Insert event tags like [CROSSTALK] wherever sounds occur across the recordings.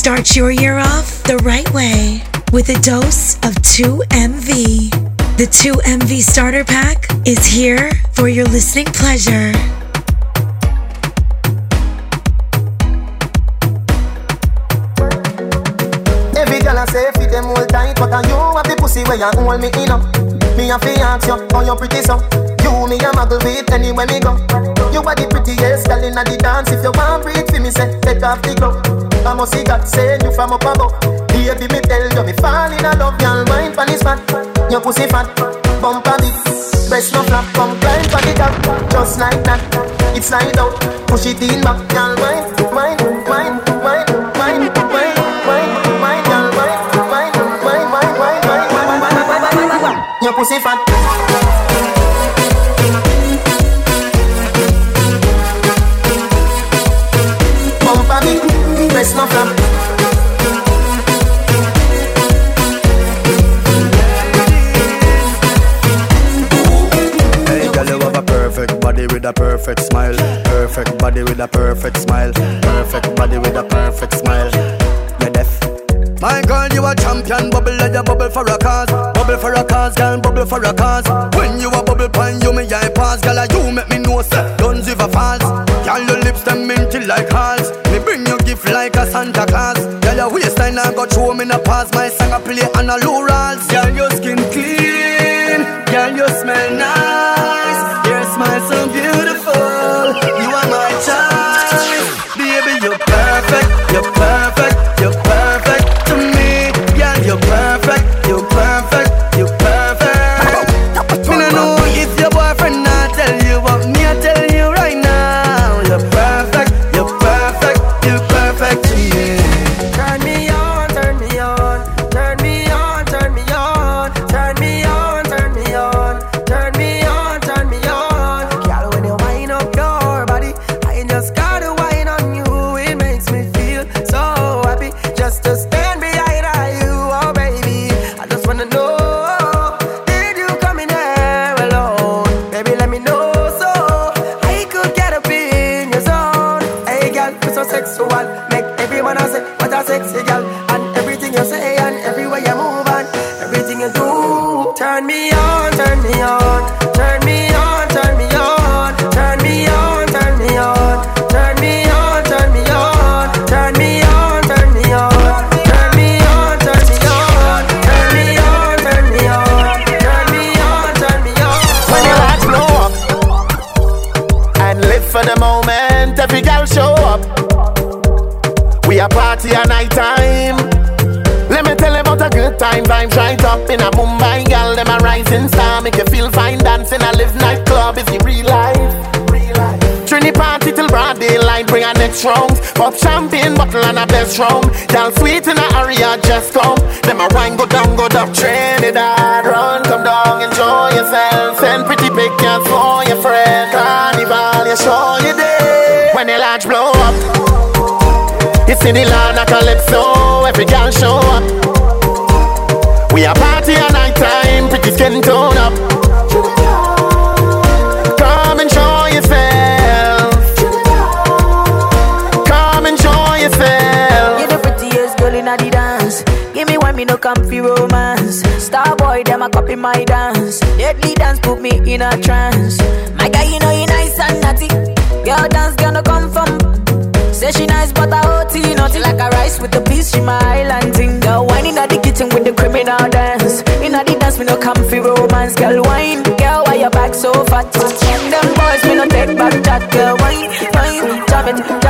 Start your year off the right way with a dose of 2MV. The 2MV starter pack is here for your listening pleasure. Every girl I say fit them all tight, but you have the pussy where you hold me in up. Me a fi ask you, how you pretty so? You me a muggle with anywhere me go. You are the prettiest girl inna the dance. If you want breathe for me, say take off the glove. I must see God send you from up above. Baby, me tell you me fall in love, girl. Mind pon this fat, your pussy fat, bump bumper big, breast no flap. Come climb pon the top, just like that. It's slide out, push it in back, girl. Mind, mind, mind, mind, mind, mind, mind, mind, girl. Breast no flap. Hey, girl, you have a perfect body with a perfect smile. Perfect body with a perfect smile. Perfect body with a perfect smile. You're deaf. My girl, you a champion, bubble like a bubble for a cause. Bubble for a cause, girl, bubble for a cause. When you a bubble pan, you me eye pass, girl, you make me know say guns if a falls. Girl, your lips them minty like hearts. Me bring you gift like a Santa Claus. Girl, your waistline I got throw me in a pass. My song I play on a low rolls. Girl, your skin clean. Girl, you up in a Mumbai, girl. Them a rising star, make you feel fine dancing. I live nightclub is the real life. Trini party till broad daylight, bring our next rounds. Pop champagne bottle and a best round. Y'all sweet in the area, just come. Them a wine go down, go down. Trinidad, run, come down, enjoy yourself. Send pretty pictures for your friend. Carnival, you show you day. When the large blow up. You see the land of Calypso, every girl show up. We a party at night time, pretty skin tone up. Come and show yourself. Come and show yourself. You're the prettiest girl in the dance. Give me one, me no comfy romance. Star boy, them a copy my dance. Deadly dance put me in a trance. My guy, you know you nice and naughty. Girl dance, girl no come from. Say she nice, but I OT naughty like a rice with the peas. She my island thing. Girl whining at the kitchen with the criminal dance. In the dance, me no comfy romance. Girl wine, girl why your back so fat? Them boys me no take back that. Girl wine, wine, jam it, jam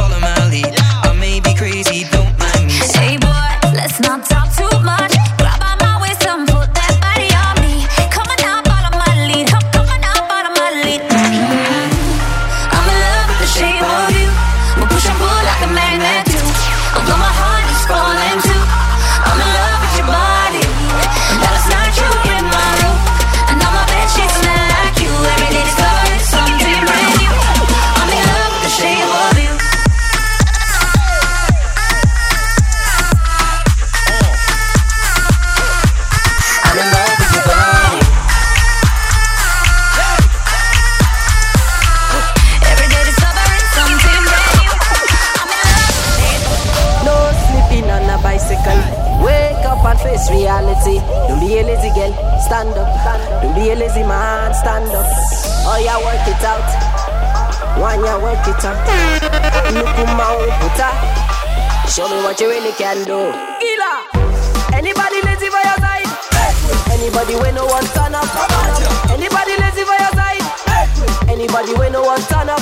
Anybody when no one turn up?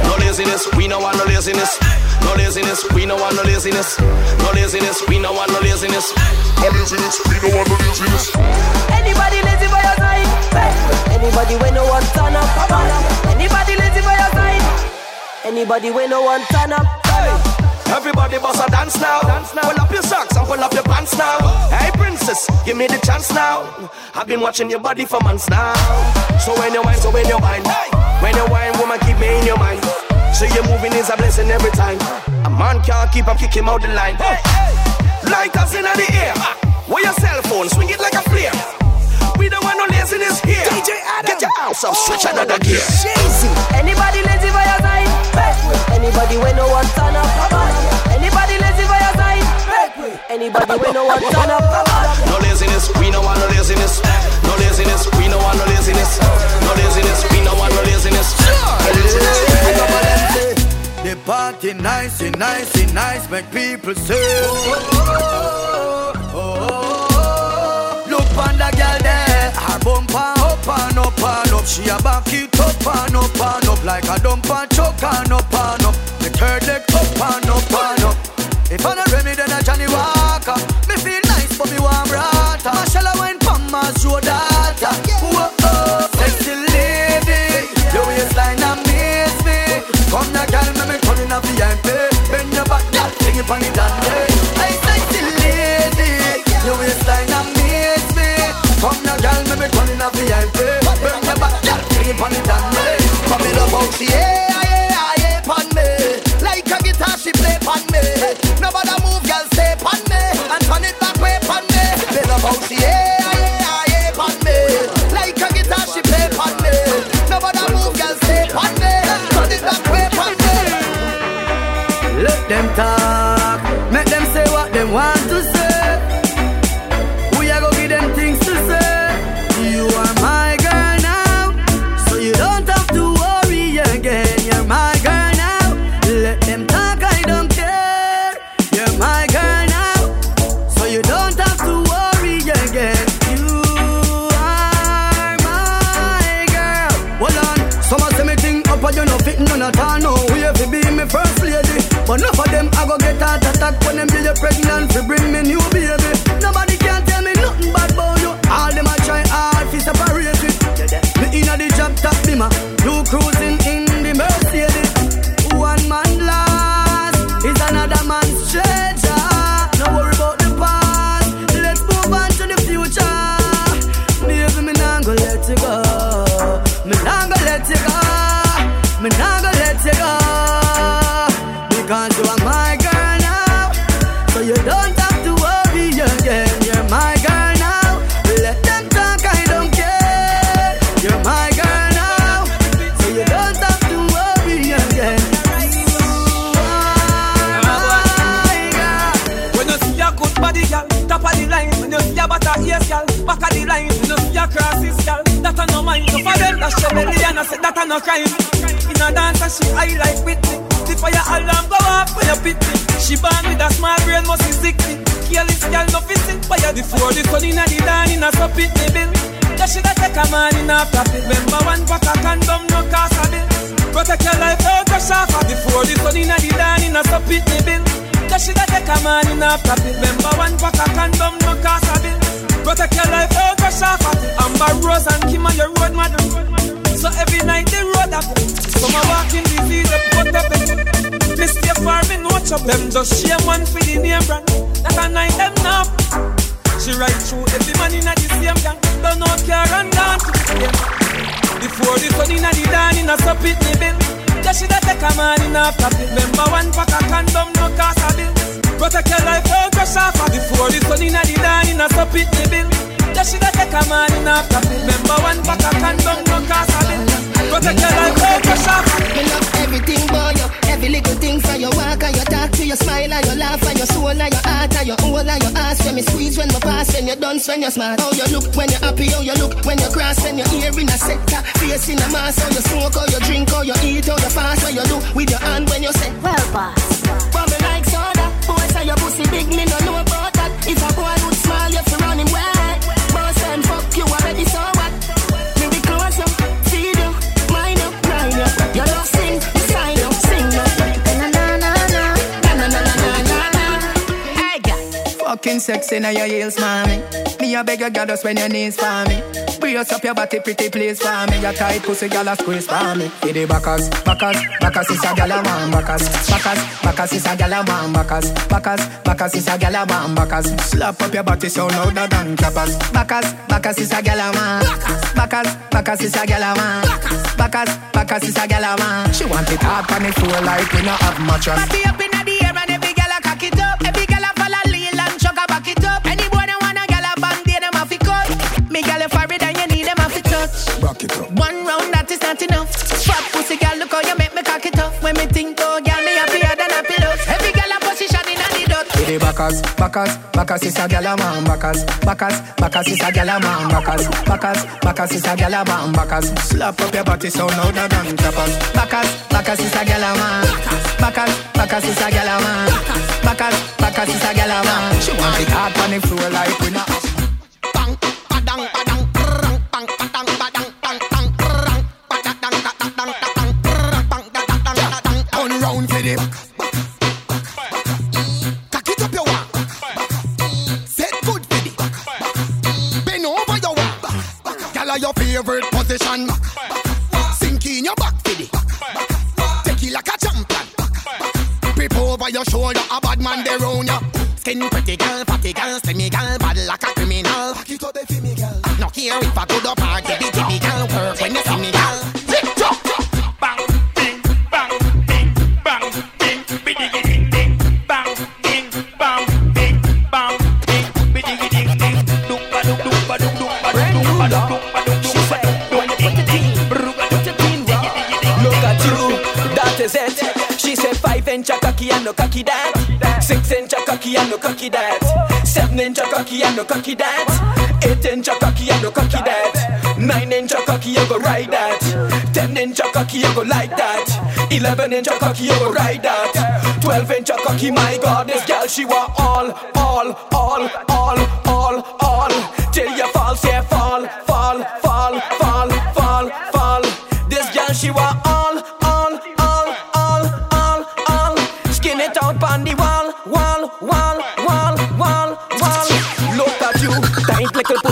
No laziness, we no want no laziness. No laziness, we no want no laziness. No laziness, we no want no laziness. No laziness, we no want no laziness. Anybody lazy by your side? Anybody when no one turn up? Anybody lazy by your side? Anybody when no one turn up? Everybody bust a dance now. dance now. Pull up your socks and pull up your pants now. Hey princess, give me the chance now. I've been watching your body for months now. So when you whine, so when you whine, when you whine, woman, keep me in your mind. So your moving is a blessing every time. A man can't keep, I'm kicking out the line. Lighters in the air. Where your cell phone, swing it like a flare. We don't want no laziness here. DJ Adam. Get your house up, switch oh. another gear. Anybody lazy for your side? Anybody when no one turn up? Anybody lazy for your side? Anybody when no one turn up? No laziness, we no want no laziness. No laziness, we no want no laziness. No laziness, we no want no laziness. The party nice, it nice, it nice, make people say. Oh, oh, oh, oh, Look on the girl there, her bumper up and up and up. She a back it up and up and up like a dumper choke and up and up. The third leg up and up and up. If I not Remy, then I Johnnie Walker. Me feel nice, but me warm rata. Marshall wine pam my show data. Whoa, oh, sexy lady, your waistline amaze me. Come now, girl, me me turn in a VIP. Bend your back, girl, sing it on the dance. Hey, sexy lady, your waistline amaze me. Come now, girl, me me turn in a VIP. Bend your back, girl, sing it on the dance. Come in love how she yeah, get heart attack when them you see girl. That a no mind, no for them. That show belly and I say that a no crime. In a dance, she high like Whitney. The fire alarm go off when you pit me. She born with a small brain, must be sickly. Careless girl, no fishing. Fire before the sun inna the dawn, inna so pit me bill. You shoulda take a man in a profit. Remember one pack of condom, no cost a bill. Protect your life, don't crash off Before the sun inna the dawn, inna so pit me bill You shoulda take a man in a profit Remember one pack of condom, no cost a bill Protect your life, don't crash off Amber Rose and Kim on your road, madam. So every night the road up. Some are walking disease, they put up it. This stay far, me no Them just shame one for the name brand That a night them now She ride through every man in the same gang. Don't know care and down to the same before the sun inna the dawn inna so pit me bill You shoulda take a man in a profit. Remember one pack of condom no cost a bill Protect your life don't crash off Before the sun inna the dawn inna so pit me bill. You shoulda take a man in a profit. Remember one pack of condom no cost a bill Protect your life don't crash off Me love everything boy you Every little thing from your walk and your talk to your smile and your laugh and your soul and your heart and your whole and your ass. When me squeeze when me pass when you dance when you're smart. How you look when you're happy how you look when you cross when you're here in a sector face in a mask how you smoke how you drink how you eat how you fast when you do with your hand when you say Well, boss. Bubble like soda boy say your pussy big me no know about that if a boy would smile you fi run him wet boss and fuck you already so what me be close you feed you mind you grind you your love sing sign you sing you na na na na na na na na na na Hey, girl. Fucking sexy now your heels, mommy. Me a beg you, girl, just when your knees for me. Brace up your body, pretty please for me. Your tight pussy, girl, a squeeze for me. Hit the backers, backers, backers is a girl a man, backers, backers, backers is a girl a man, backers, backers, backers is a girl a man, backers. Slap up your body so louder than clappers. Backers, backers is a girl a man, backers, backers is a girl a man, backers, backers is a girl a man. She want it hard on the floor like we no have mattress. Body up inna Back it up. One round that is not enough. Fat pussy girl, look how you make me cock it up. When me think oh girl, me happier than a pillow. Every girl a position in a the dot. With the backers, backers, backers is a girl a man, backers, backers, backers is a girl a man, backers, backers, backers is a girl a man, backers. Slap up your body so louder than clappers. Backers, backers is a girl a man, backers, backers is a girl a man, backers, backers is a girl a man. She want it hard on the floor like we not. bang badang badang Turn for the cock it up your walk set good for the bend over your walk. Gyal your favorite position. Sink in your back for the take it like a champion. Grip over your shoulder, a bad man there round ya. Skin pretty girl, fatty girl, semi girl, bad like a criminal. Back it up the me girl. no care if I go to party Six inch cocky and no cocky that. Seven inch cocky and no cocky that. Eight inch cocky and no cocky that. Nine inch cocky you go ride that. Ten inch cocky you go like that. Eleven inch cocky you go ride that. Twelve inch cocky, my God, this girl she want all, all, all, all,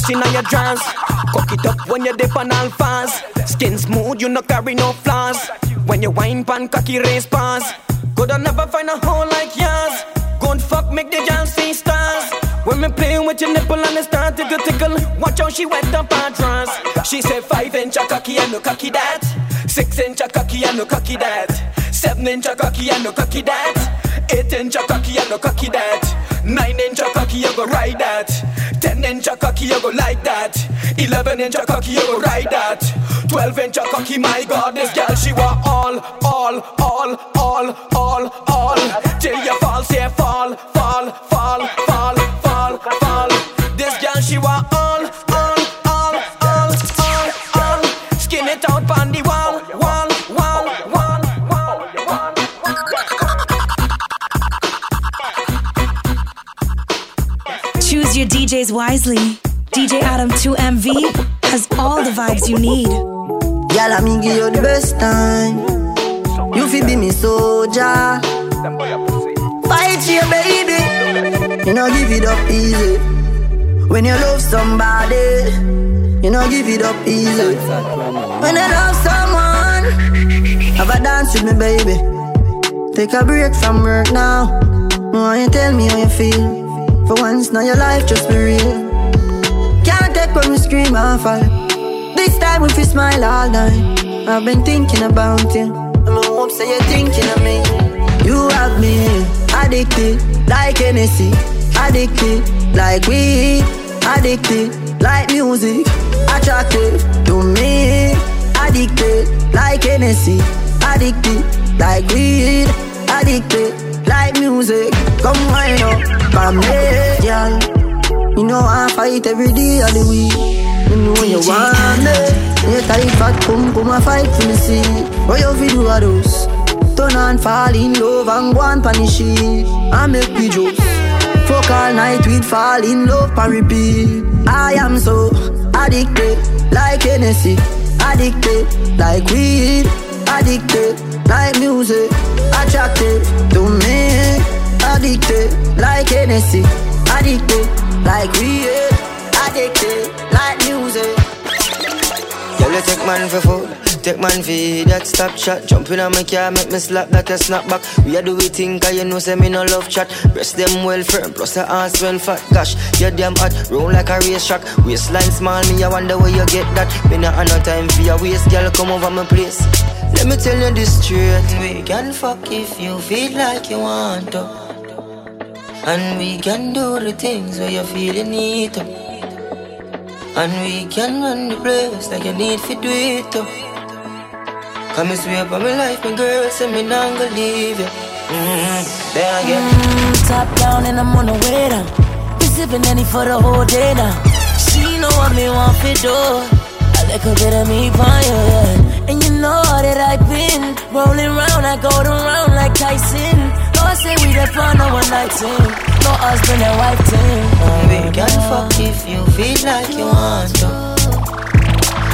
little in your dress. Cock it up when you dip on all fast. Skin smooth, you no carry no flaws. When you wine pan cocky race pass. Could I never find a hole like yours. Good fuck make the girls see stars. When me playing with your nipple and it started to tickle, watch how she wet up her dress. She said five inch a cocky and no cocky that. Six inch a cocky and no cocky that. Seven inch a cocky and no cocky that. Eight inch a cocky and no cocky that. Nine inch a cocky you go ride that. 10 inch cocky, you go like that. 11 inch cocky, you go ride that. 12 inch cocky, my god, this girl, she want all, all, all, all, all, all. Till you fall, say fall, fall, fall, fall, fall. This girl, she want all, Choose your DJs wisely. DJ Adam 2MV has all the vibes you need. Girl, I me give you the best time. You fi be me soldier. Fight your baby. You know give it up easy. When you love somebody, you know give it up easy. When you love someone, have a dance with me, baby. Take a break from work now. Why you tell me how you feel? For once, now your life just be real. Can't take when we scream and fall. This time we fi smile all night. I've been thinking about you. I'm hope say you're thinking of me. You have me addicted like Hennessy, addicted like weed, addicted like music, attracted to me, addicted like Hennessy, addicted like weed, addicted music. Come wind up, me, girl. You know I fight every day of the week. You know you want eh? me. You tight fat pum pum I fight for me see. What you fi do those? Turn on fall in love and go and punish it. I make me jokes. Fuck all night with fall in love and repeat. I am so addicted like Hennessy. Addicted like weed. Addicted like music. Attracted to me. Addicted like Hennessy. Addicted like weed. Addicted like music. Girl, you take man for food, take man for that stop. Jump in on my car, make me slap that a snap back. We a do we think, cause you know say me no love chat. Breast them well firm, plus the ass well fat. Gosh, you damn hot, roll like a race track. Waistline small, me I wonder where you get that. Me not have no time for your waist, girl, come over my place. Let me tell you this straight. We can fuck if you feel like you want to. And we can do the things where you feel you need to. And we can run the place like you need to do it too. Come and swear for my life, my girl, say me not gonna leave you. Mm-hmm. Then again. Mm, top down and I'm on the way down. Be sipping any for the whole day now. She know what me want for do. A bit of me fire, yeah. And you know that I've been rolling round, I go around like Tyson. No, I say we the fun, no one night team. No husband and wife team. And we can fuck if you feel like you want to.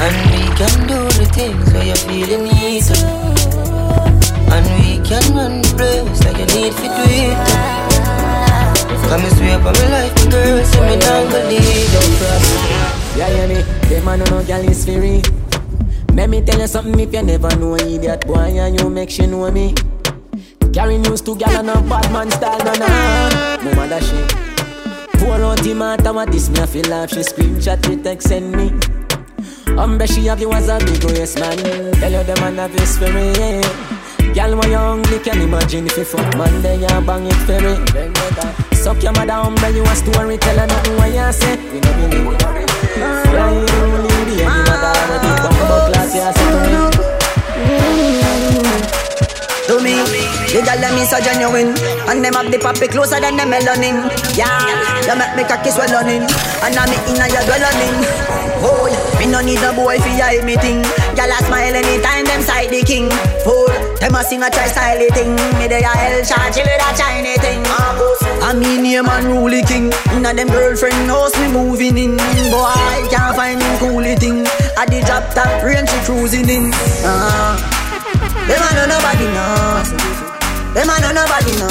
And we can do the things where you're feeling need to. And we can run the place like you need to do it too. Come and swear for my life, my girl, say me not gonna leave you. Yeah, yeah, me. Them man no girl is free. Let me tell you something if you never know idiot boy and you make she know me. Carry news to gal and a bad man style, no no. Ah. No matter she. Pour out the matter what this me I feel like she screenshot me text send me. Umbre she have you as a big waist man. Tell you the man have his spirit. Eh. Girl, when you can imagine if you fuck man, then you bang it for me. Suck your mother, umbre, you a story, tell her nothing what you say. We no believe it. Yeah, you don't believe it, any mother, when you about class, you to me. To me, the girl them is so genuine And them have the puppy closer than the melanin. Yeah, you make me cocky swelling And I'm inna your dwelling. Boy, me no need a boy fi hide me Girl a smile anytime them side the king. Fool, them a sing a try style thing. Me they a hell she with a China thing. I mean name and rule king. Inna them girlfriend house me moving in. Boy, can't find him cool thing. At the drop top range she cruising in. Uh, them a know nobody know. Them a know nobody know.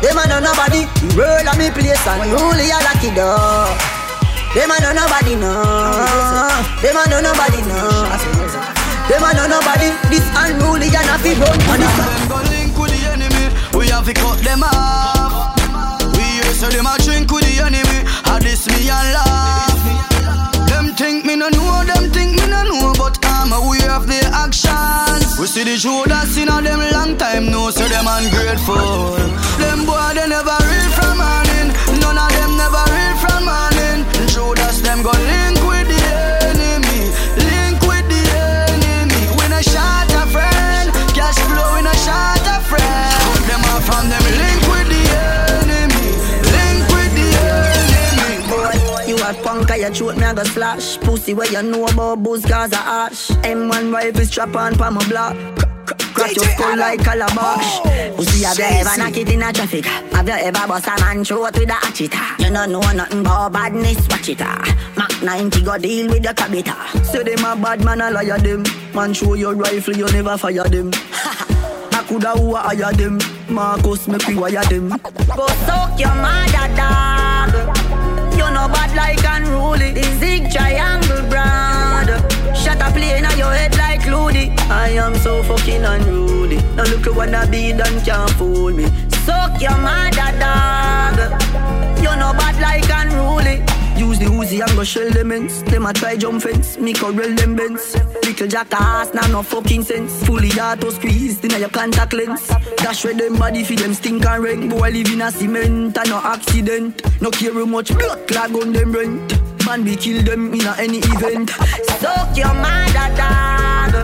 Them a know nobody. The world a me place and only a lucky door. Them a know nobody know. Them a know nobody know. Them a know nobody. This unruly and a fi run the enemy. We have to cut them off. We hear so them a drink with the enemy. I this me and laugh. Them think me no know, them think I'm aware the actions. We see the Judas in a them long time no, so them ungrateful. Them boy they never read from morning. None of them never read from morning. Judas them go in. Your throat me a go splash. Pussy where you know about booze, cause I ash. M1 rifle strap on pa my block. Crack your skull like calabash. Oh, Pussy, have you ever knock it in a traffic? Have you ever bust a man throat with a hatchet? You don't know nothing about badness, watch it. Ah. Mac 90 go deal with your cabita. Say them a bad man, I liar them. Man, show your rifle, you never fire them. [LAUGHS] I coulda who I hire them. Marcus, make we wire them. Go suck your mother, dog. You like unruly. The zig triangle brand. Shut up, play in your head like Ludy. I am so fucking unruly. Now look what I be done, can't fool me. Suck your mother, dog. You know bad like unruly. Use the Uzi and go shell them ends. Them a try jump fence, me corral them bends. Little jackass, now no fucking sense. Fully auto squeezed in your contact lens. Dash where them body for them stink and rank. Boy I live in a cement and no accident. No care how much blood clog on them rent. Man we kill them in a any event. Suck your mother dog.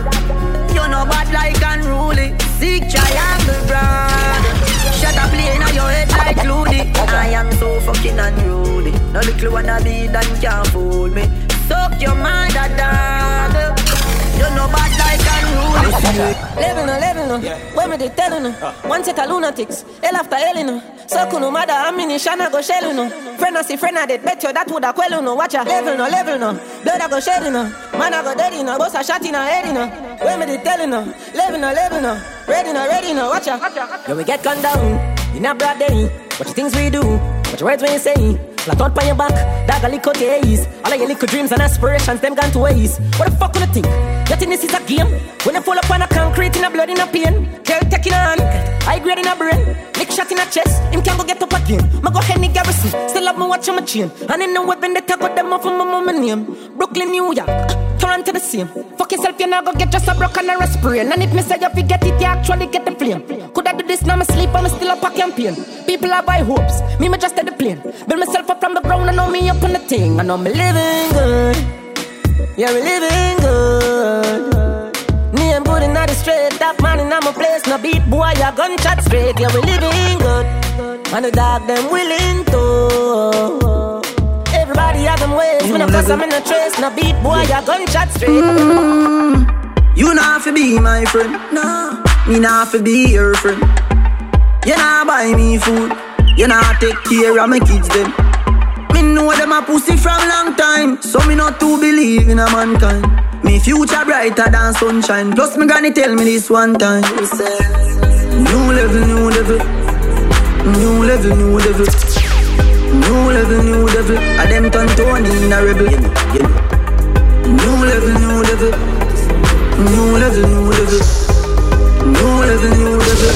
You know bad like unruly. Sick triangle brand. Shut up, play in your head like Ludy. I am so fucking unruly. No little wanna be done can't fool me. Suck your mother dog. You know bad like unruly. Level oh, oh. no, level no. When me they tell no. One set of lunatics, hell after hell no. So no matter how many shana go shell no. Friend I see friend I did bet you that woulda quell no. Watch oh, a level no, level no. Blood I go shed no. Man I go dead no. Boss a shot in a head no. When me they tell no. Level no, level no. Ready no, ready no. Watch a. Yo we get gunned down in a broad day. What the things we do. What the words when you say. Flat out on your back, a little days. All of your little dreams and aspirations, them gone to waste. What the fuck would you think? Think this is a game? When I fall up on a concrete in a blood in a pain, girl taking a hand, high grade in a brain, lick shot in a chest, him can't go get up again. Ma go Henny Garrison, still have me watch on my chain. And in the weapon that I got them off of my mama name. Brooklyn, New York, Toronto the same. Fuck yourself, you now go get just a broken and a sprain. And if me say you forget it, you actually get the flame. Could I do this now? Me sleep, I'm still up a campaign. People are buy hopes, me me just at the plane. Build myself up from the ground, I know me up on the thing. I know me living good. Yeah, we living good. Name good in the straight, top man in my place. No beat boy, a gunshot straight. Yeah, we living good. And the dog them willing to. Everybody have them ways. Me no fuss, I'm in a trace. No beat boy, a gunshot straight. Mm, you not fi be my friend, nah. Me not fi be your friend. You not buy me food. You not take care of my kids them. Me know them a pussy from long time, so me not to believe in a mankind. Me future brighter than sunshine. Plus me granny tell me this one time. New level, new level, new level, new level, new level, new level. I them turn Tony in a rebel. You know, you know. New level, new level, new level, new level, new level, new level.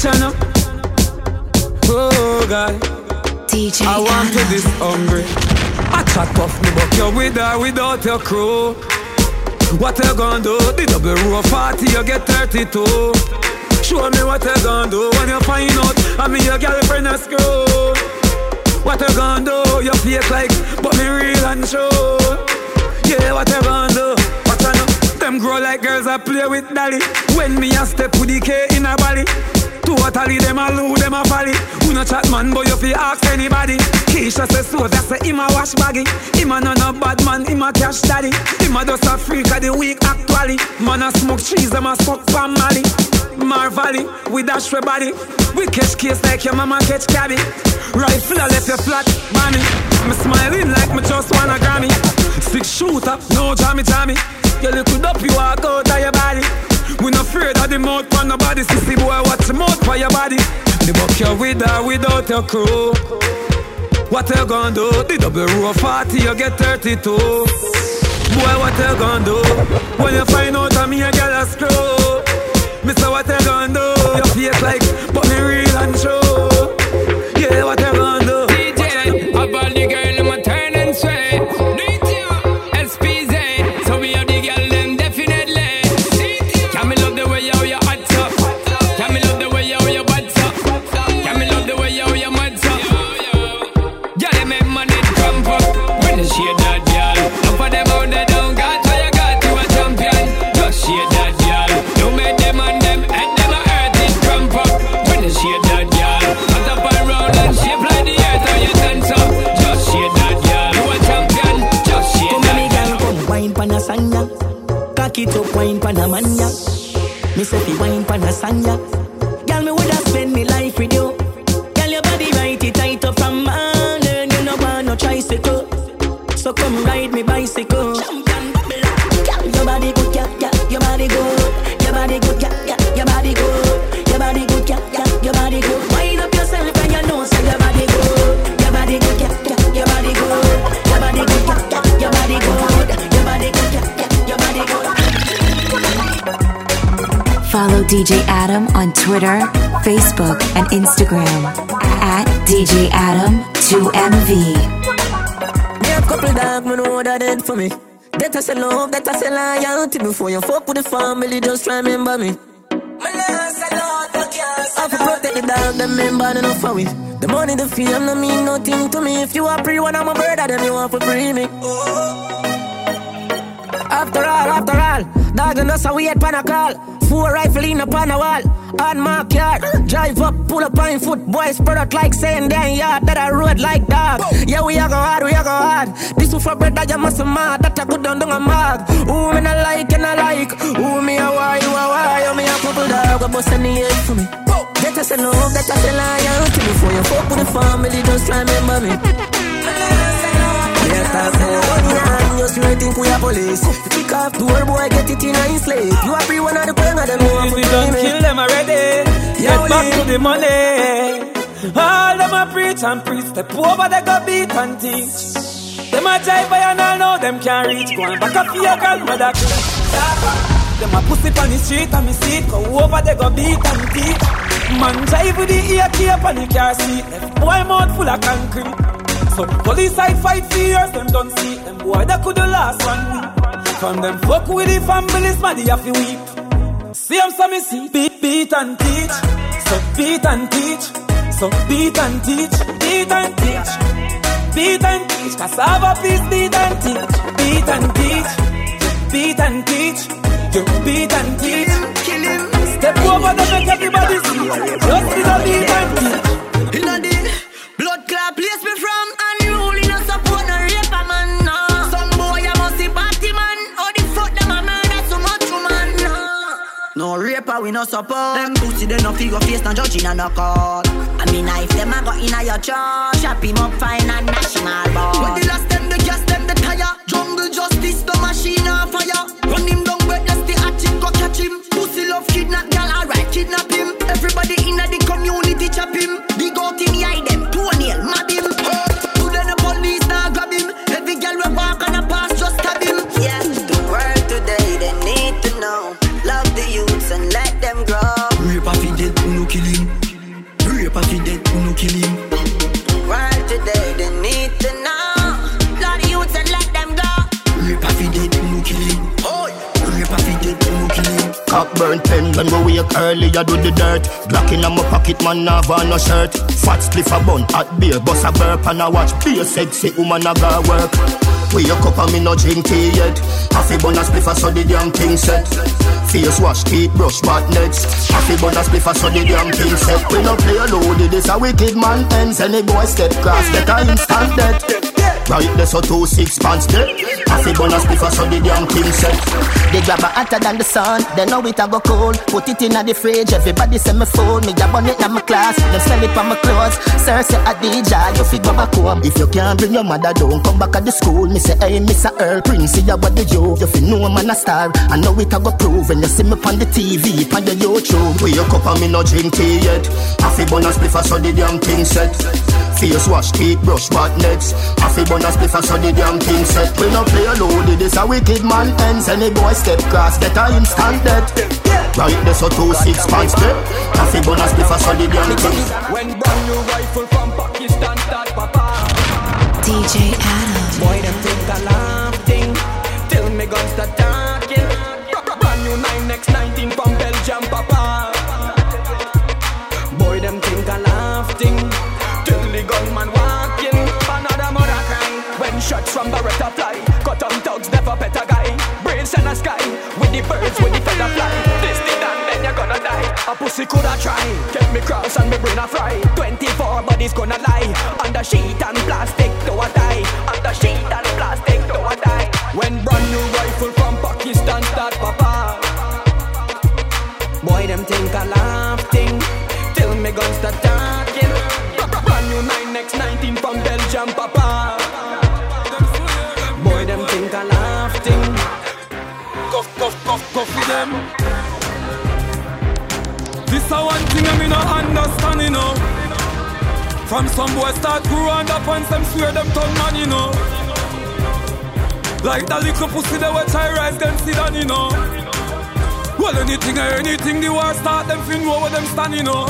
Turn up. Oh God. DJ I want to this hungry. I chat puff me but you with or without your crew. What you gonna do? The double row of 40, you get 32. Show me what you gonna do when you find out I'm your girlfriend a screw. What you gonna do? You fake like, but me real and true. Yeah, what you gonna do? What you know? Them grow like girls I play with dolly. When me a step with the K in a body. Totally them a loo, them a folly Who no chat man, but you fi ask anybody. Keisha say so, that say him a wash baggy. Him a no no bad man, him a cash daddy. Him a just a freak of the week actually. Man a smoke cheese, them a suck palm molly Marvally, we dash we body. We catch case like your mama catch cabby Rifle a left you flat, bunny Me smiling like me just want a Grammy Six shooter, no jammy jammy. You good up, you walk out of your body we not afraid of the mouth for nobody Sissy boy, watch the mouth for your body The buck you with or without your crew What you gonna do? The double row of 40, you get 32 Boy, what you gonna do? When you find out I'm me a a screw say what you gonna do? You fake like, but me real and true Yeah, what you gonna do? DJ, about the girl, man. Me say fi wine pan a song, Twitter, Facebook, and Instagram at DJ Adam 2MV. Me have couple dog, me know that dead for me. That I say love, that I say loyalty. Before you fuck with the family, just remember me. I the dog, them member for we. The money, the fame, no mean nothing to me. If you are brother, then you free me. After all, after all, dog us a wait pan a call. Four rifle in upon a wall. On my car, drive up, pull up on foot. Boys spread out like saying damn yard that I road like dog. Yeah, we a go hard, we a go hard. This for bread that you must mad. That a good down down a mag. Who me not like and I like. Who me a why, you a why. You me a couple dog, a bust any head for me. That I say love, that I say loyalty. Before you fuck with the family, just remember me. Yes, I say one hand, you still think we are police. Kick off door, boy, get it in a slave. You are free one of the queen of them, you If we don't kill them already, get back to the money. All them a preach and preach, step over they go beat and teach. Them a jive by and all know them can't reach. Go and back up your grandmother clean. Them a pussy on the street and me see go over they go beat and teach. Man jive with the ear cape and the car seat. Left boy mouth full of concrete. So police I fight for years, them don't see them boy that could the last one. From them fuck with the families, man, they have to weep. See them some me see beat, beat and teach. So beat and teach. So beat and teach. Beat and teach. Beat and teach. Cassava please beat and teach. Beat and teach. Beat and teach. You beat and teach. Step over the make everybody see. Just be the beat and teach. We no support. Them pussy, they no figure face, no judging and no call. I mean, if them a go inna your church, chop him up fine and national ball. When the last them the gas them the tire. Jungle justice the machine on fire. Run him down breathless the hatchet go catch him. Pussy love kidnap gal alright kidnap him. Everybody inna the community chop him Cock burn pen when we wake early, I do the dirt. Glock in my pocket, man, have on no shirt. Fat spliff a bun, hot beer, bust a burp and I watch. Be a sexy woman, I got work. Wake up and me no drink tea yet. Half a bun a spliff a so the damn thing set. Face wash, teeth brush, bad nets. Half a bun a spliff a so the damn thing set. We no play loaded, this a wicked man ends. Any boy step cross, get a instant death. Right there, so two six pants a bun a spliff a so the damn thing set. They grab a hotter than the sun, they know it a go cold. Put it in the fridge, everybody say me fool. Me a bun it in my class, them smell it on my clothes. Sir say a DJ, you fi grab a comb. If you can't bring your mother don't come back at the school. Me say, hey, Miss Earl Prince, see ya what the you. You fi know man a star, I know it a go prove. When you see me on the TV, on the YouTube. Wake up and me no drink tea yet. Half a bun a spliff so the damn thing set. Face wash, teeth brush, bad nets. Half a bun a spliff a so the damn thing set. We no play loaded, this a wicked man ends. Any boy step cross, get a instant death. Right there, so two six pants there. Half a bun a spliff a so the damn thing. When brand new rifle from Pakistan start papa. DJ Adam. Boy, them think I laugh thing. Till me guns start talking. Bra- bra- Brand new 9x19 from Dumb dogs never pet a guy. Brains in the sky. With the birds, with the feather fly. This the done, then you're gonna die. A pussy coulda try. Get me cross and me brain a fry. 24 bodies gonna lie. Under sheet and plastic, do I die. Under sheet and plastic, do I die. When brand new rifle from Pakistan start papa. Boy, them think I laughing. Till me guns start This a one thing I me no understand, you know. From some boys start growing up and some swear them turn man, you know. Like that little pussy they will try rise them see down, you know. Well, anything or anything, the war start them fin know where them stand, you know.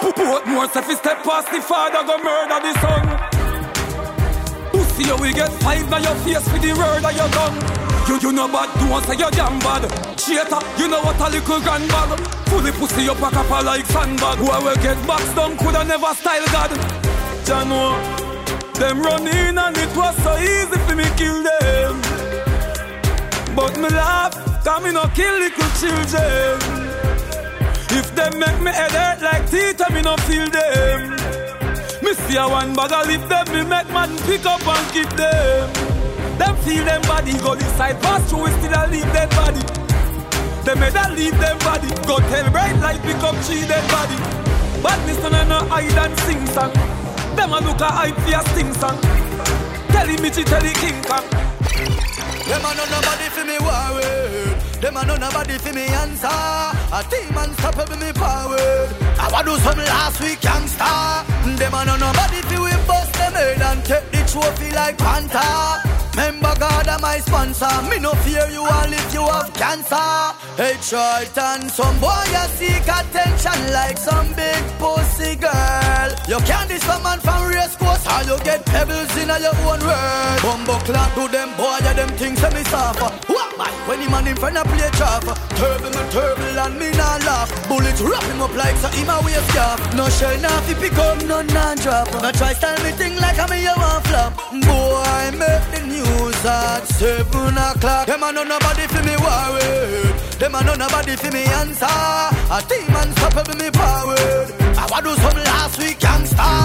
Put more he step past the father, go murder the son. Pussy, you get five by your face with the word of your gun. You, you know bad, don't say you're damn bad. Cheater, you know what a little grandbag. Fully pussy up a copper like sandbag. Who will get boxed down, coulda never style God. Jano, them run in and it was so easy for me kill them. But me laugh, cause me no kill little children. If them make me head hurt like teeth, I me no feel them. Me see a one bag of leave them, me make man pick up and keep them. Them feel them body, go inside, pass through, still a leave dead body. They made a leave them body, go tell bright light, pick up tree dead body. Badness no no hide and sing song. Them a look a hype for a sting song. Tell him Mitchy, tell the King Kong. Them a no nobody for me worry. Them a no nobody for me answer. A team unstoppable me power. I wa do some last week youngster. Them a no nobody for we bust them head and take the trophy like Panther. Remember God am my sponsor. Me no fear you all if you have cancer. Hey Triton, some boy you seek attention like some big pussy girl. You can't diss a man from race course or you get pebbles in your own world. Bumbo clock to them boy, yeah, them things that me suffer. What man? When the man in front of play chopper. Turble me turble and me not laugh. Bullets wrap him up like so him a waist scarf. No shell now fi pick up no non drop. No try style me thing like I'm a want flop. Boy, make the news at seven o'clock. Them a no nobody fi me worried. Them a no nobody fi me answer. A team unstoppable me forward. I wa do some last week youngster.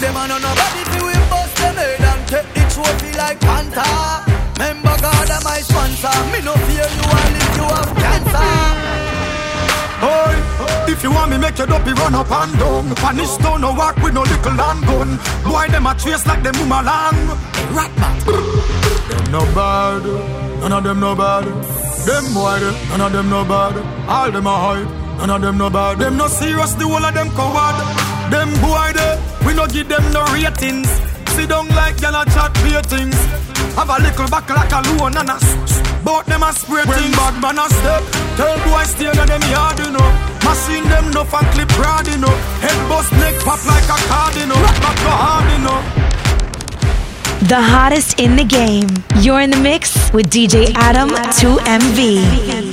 Them a no nobody fi we bust them head and take the trophy like Panther. Remember God am my sponsor. Me no fear you all if you have cancer. Oi, if you want me make your dopey run up and down. Punish stone no walk with no little land gun. Boy them a trace like them boomerang. Rat bat Them no bad, none of them no bad. Them boy none of them no bad. All them a hype, none of them no bad. Them no serious, the whole of them coward. Them boy we no give them no ratings. Sit down like y'all a chat play things Have a little back like a loan and a s- s- Bout them a spray when things. bad man a step Tell boy stay in them yard you know. Machine them no fan clip rod you know. Head bust neck pop like a card you know. Back go hard you know. The hottest in the game. You're in the mix with DJ Adam 2MV.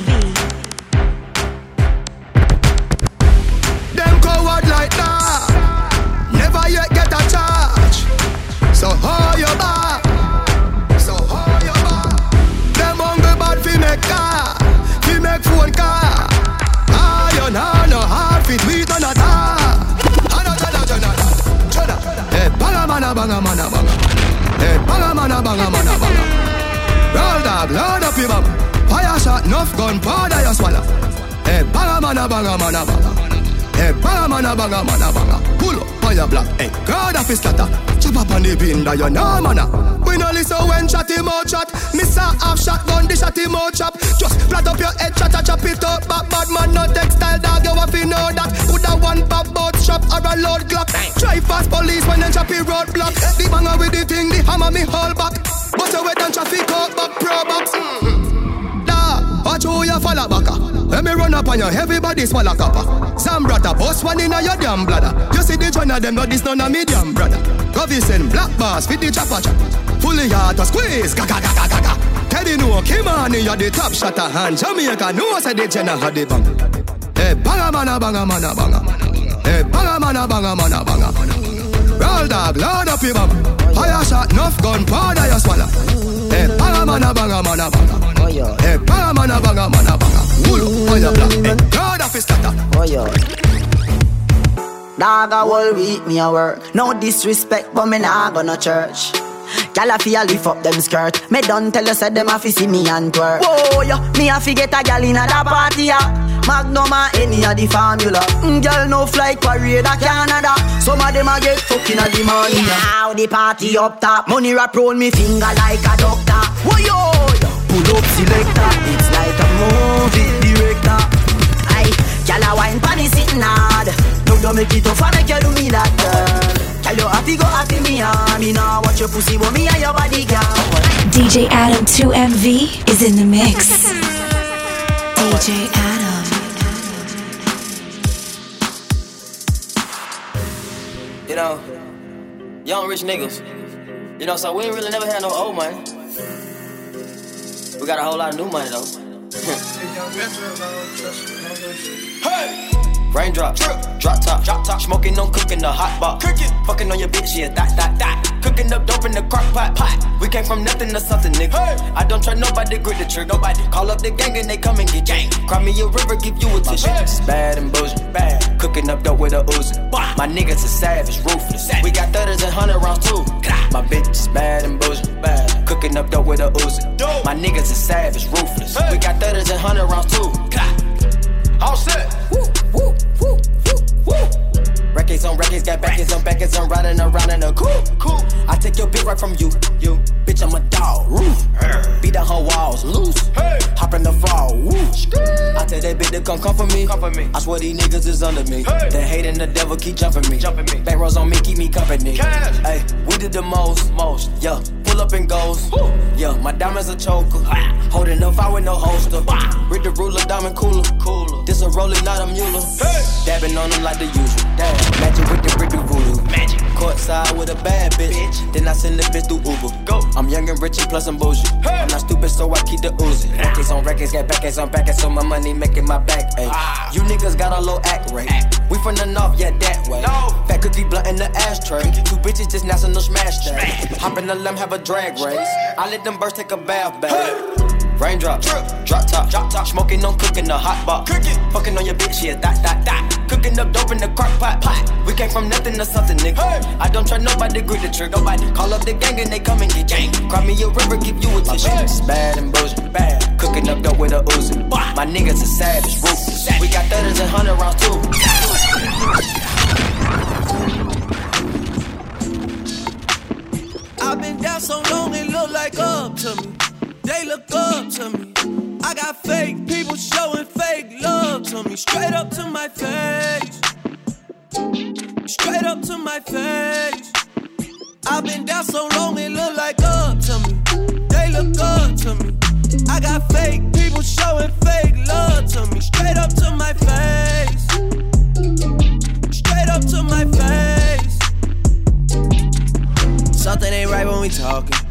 Your bum Fire shot enough gun powder you swallow. Eh, hey banga mana banga mana banga Hey, eh, banga mana banga mana banga Pull up on your block. Hey, God of his scatter Chop up on the bin that you know mana. We no listen when chat him out chat. Miss a half shot gun the shot him out chop. Just flat up your head chat chop it up. Back bad man no textile dog You have to know that. Put a one pop boat shop or a load glock Drive past police when them choppy roadblock. The banger with the thing the hammer me hold back. But you wait traffic out back pro box. Da, watch who you follow baka. When me run up on you, everybody swallow copper. Zambrata, boss one in a your damn bladder. You see the joint of them, but this none of me damn brother. Govison, black bars, fit the chopper chop. Fully hard to squeeze, gaga gaga gaga. Teddy no, Kimani, you're the top shotter hand. Jamaica, no, say the jenna had the bang. Hey, banga mana, banga mana, banga. Hey, banga mana, banga mana, banga. Roll dog, load up your bum. Fire shot, enough gun, powder you swallow. Hey, banga mana, banga mana, banga. Hey, banga mana, banga mana, banga. Pull up on your block. Hey, God of his scatter. Oh, yeah. Dog a whole week me a work. No disrespect, but me nah go no church. Gyal a fi a lift up them skirt. Me done tell you said them a fi see me and twerk. Whoa, yo, me a fi get a gyal inna da party ya. Magnum a any a the formula. Mm, gyal no fly parade a Canada. Some of them a get fucking a the money. Now the party up top. Money wrap round me finger like a doctor. Whoa, yo. Pull up selector. It's like a movie. director. Aye, gyal a wine pon the sitting hard. No don't make it tough, make you do me that girl. Gyal you happy go happy me ah. Me nah watch your pussy, but me and your body girl. DJ Adam 2MV is in the mix. DJ Adam. You know, young rich niggas. You know, so we ain't really never had no old money. We got a whole lot of new money though. [LAUGHS] hey! Raindrop, drop top, drop top, smoking on cooking the hot pot, cooking, fucking on your bitch, yeah, that, that, that, cooking up dope in the crock pot, pot. We came from nothing to something, nigga. Hey. I don't try nobody, grip the trigger, nobody. Call up the gang and they come and get gang. Cry me a river, give you a tissue. It's bad and bullshit, bad. Cooking up dope with a Uzi. My niggas are savage, ruthless. We got thudders and hundred rounds too. My bitch is bad and bullshit, bad. Cooking up dope with a Uzi. My niggas are savage, ruthless. We got thudders and hundred rounds too. All set. Woo, woo, woo, woo, woo. Records on records, got backers on backers, I'm riding around in a coupe. Cool. I take your bitch right from you, you. Bitch, I'm a dog. Roof. Beat down her walls, loose. Hey. Hop in the fall, woo. I tell that bitch to come come for me. Come for me. I swear these niggas is under me. Hey. The hate and the devil keep jumping me. Jumping me. Back rows on me, keep me company. Cash. Hey, we did the most, most, yeah. Pull up and goes. Yeah, my diamonds a choker. Holding up, I with no holster. Read the ruler, diamond cooler. Cooler. This a rolling, not a mule. Hey. Dabbing on them like the usual. Dab. Magic with the brick voodoo. Magic. Courtside with a bad bitch. bitch. Then I send the bitch through Uber. Go. I'm young and rich and plus I'm bougie. Hey. I'm not stupid, so I keep the Uzi. Records on records, got backers on backers, so my money making my back. ache. Ah. You niggas got a low act rate. Act. We from the north, yeah, that way. No. Fat cookie blunt in the ashtray. Two bitches just national smash that. Hop in the limb, have a drag race. I let them birds take a bath, babe. Hey. Raindrop, drop top, drop top, smoking on cooking the hot pot, cooking, fucking on your bitch, yeah, that, that, that, cooking up dope in the crock pot, pot. We came from nothing to something, nigga. Hey. I don't try nobody, grip the trigger, nobody. Call up the gang and they come and get gang. Cry me a river, give you a tissue. It's bad and bullshit, bad. Cooking up dope with a Uzi. My niggas are savage, ruthless. We got thudders and hundred rounds too. I've been down so long it look like up to me. They look up to me. I got fake people showing fake love to me. Straight up to my face. Straight up to my face. I've been down so long it look like up to me. They look up to me. I got fake people showing fake love to me. Straight up to my face. Straight up to my face. Something ain't right when we talking.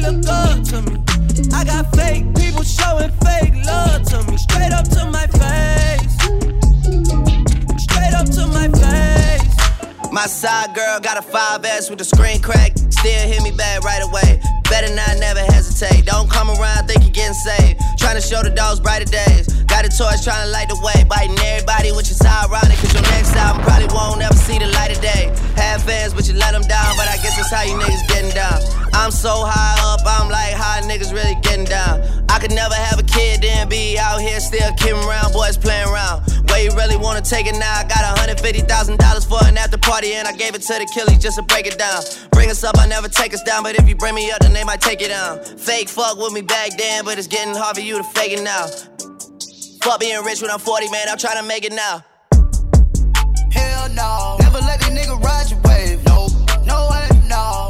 Look to me. I got fake people showing fake love to me. Straight up to my face. Straight up to my face. My side girl got a 5S with the screen crack. Still hit me back right away. Better not never hesitate. Don't come around, think you're getting saved. Trying to show the dogs brighter days. Got a torch trying to light the way. Biting everybody, which is ironic. Cause your next album probably won't ever see the light of day. Have fans, but you let them down. But I guess that's how you niggas getting down. I'm so high up, I'm like, how niggas really getting down? I could never have a kid, then be out here still kidding around, boys playing around. Where you really wanna take it now? I got $150,000 for an after party, and I gave it to the killies just to break it down. Bring us up, I never take us down, but if you bring me up, then they might take it down. Fake fuck with me back then, but it's getting hard for you to fake it now. Fuck being rich when I'm 40, man, I'm trying to make it now. Hell no, never let these nigga ride your wave. No, no way, no.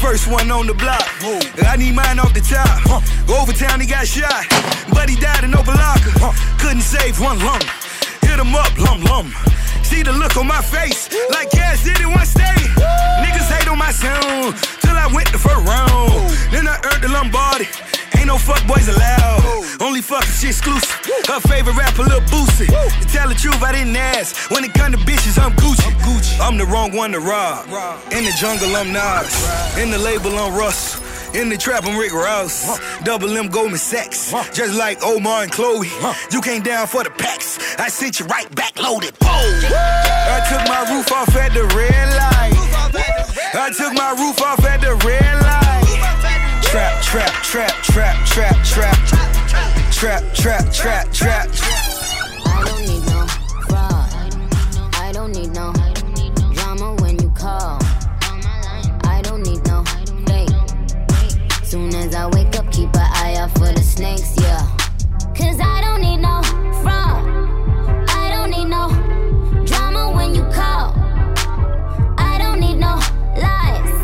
First one on the block. I need mine off the top. Over town, he got shot. But he died in Opa-locka. Couldn't save one lung. Hit him up, lum lum. See the look on my face, like Cash did in one state. Niggas hate on my sound, till I went the first round. Then I earned the Lombardi. Ain't no fuck boys allowed. Only fuck shit exclusive. Her favorite rapper, Lil Boosie. To tell the truth, I didn't ask. When it come to bitches, I'm Gucci. I'm Gucci. I'm the wrong one to rob. In the jungle, I'm Nas. In the label, I'm Russell. In the trap, I'm Rick Ross. Double M Goldman Sachs. Just like Omar and Chloe. You came down for the packs. I sent you right back loaded. Boom. I took my roof off at the red light. I took my roof off at the red light. Trap, trap, trap, trap, trap, trap. Trap, trap, trap, trap. I I wake up, keep an eye out for the snakes, yeah. Cause I don't need no fraud. I don't need no drama when you call. I don't need no lies.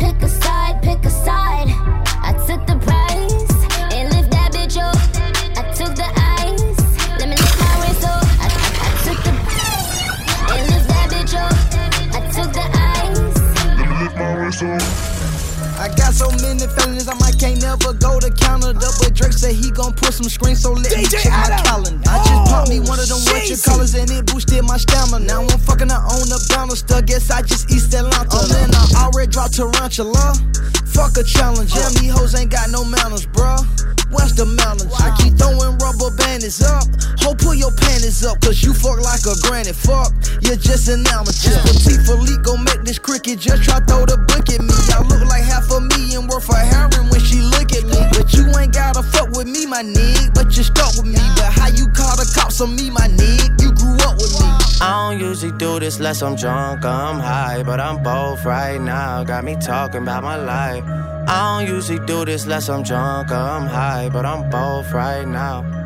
Pick a side, pick a side. I took the prize and lift that bitch up. I took the ice. Let me lift my wrist up. I, I, I took the and lift that bitch up. I took the ice. I got so many felonies, I might can't never go to Canada. But Drake said he gon' put some screens, so let me check my calendar. I just popped me one of them what you callers and it boosted my stamina. Now I'm fucking her on the banister. Guess I just East Atlanta. Oh man, I already dropped tarantula. Fuck a challenge, yeah, me hoes ain't got no manners, bruh. What's the manners? I keep throwing rubber bandits up. Ho, pull your panties up, cause you fuck like a granny. Fuck, you're just an amateur. Petite Philippe gon' make this cricket, just try throw the book at me. I look like half a million worth of heroin when she look at me. But you ain't gotta fuck with me, my nigga. But you stuck with me. But how you call the cops on me, my nigga? You grew up with me. I don't usually do this unless I'm drunk or I'm high, but I'm both right now. Got me talking about my life. I don't usually do this unless I'm drunk or I'm high, but I'm both right now.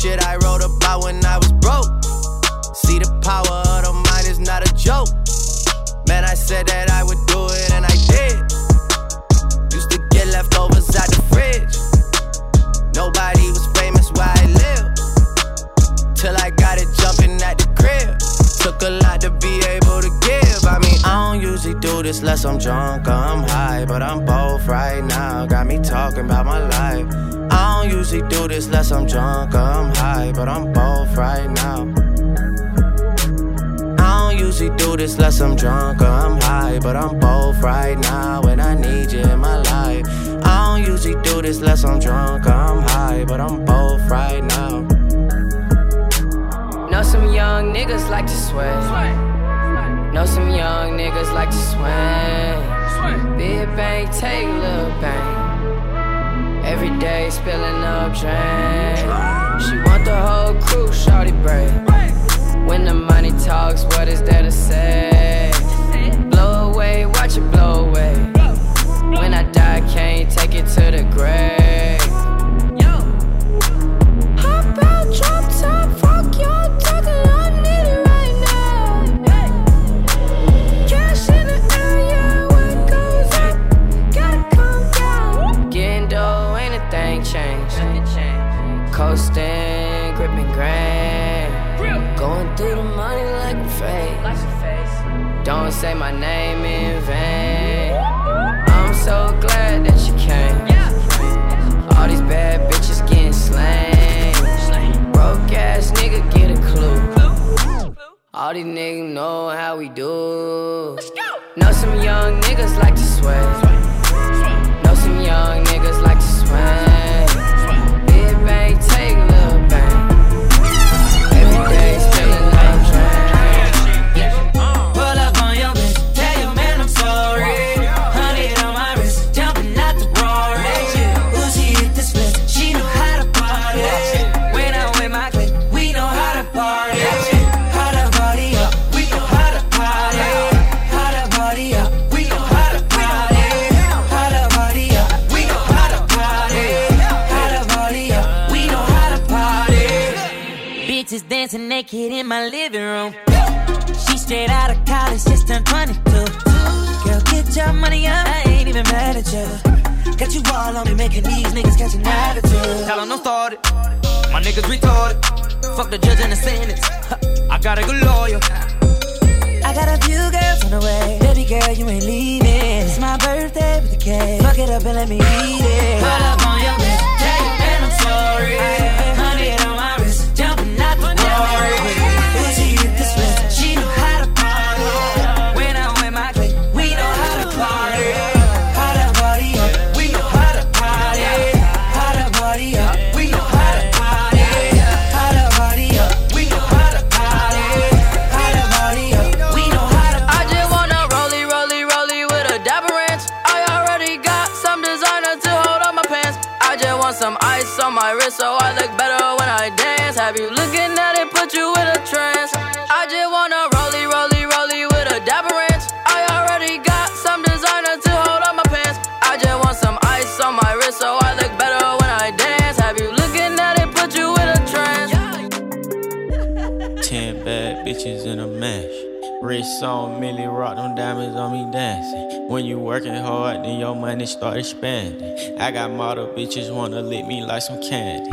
Shit I wrote about when I was broke. See the power of the mind is not a joke. Man, I said that I would do it and I did. Used to get leftovers out the fridge. Nobody was famous where I live. Till I got it jumping at the crib. Took a lot to be able to give. I mean, I don't usually do this unless I'm drunk or I'm high, but I'm both right now. Got me talking about my life. I don't usually do this unless I'm drunk or I'm high, but I'm both right now. I don't usually do this unless I'm drunk or I'm high, but I'm both right now, and I need you in my life. I don't usually do this unless I'm drunk or I'm high, but I'm both right now. Know some young niggas like to sweat. Know some young niggas like to swing. Big bang, take little bang. Every day spilling up drain. She want the whole crew, shawty break. When the money talks, what is there to say? Blow away, watch it blow away. When I die, can't take it to the grave. Don't say my name in vain. I'm so glad that you came. All these bad bitches getting slain. Broke ass nigga get a clue. All these niggas know how we do. Know some young niggas like to sweat. Know some young niggas like to swing. Big bang, naked in my living room. She straight out of college, just turned 22. Girl, get your money up, I ain't even mad at you. Got you all on me, making these niggas catch an attitude. Tell 'em don't start it, my niggas retarded. Fuck the judge and the sentence, I got a good lawyer. I got a few girls on the way. Baby girl, you ain't leaving. It's my birthday with the cake. Fuck it up and let me eat it. Pull up on your tell your I'm sorry. Then your money start expanding. I got model bitches wanna lick me like some candy.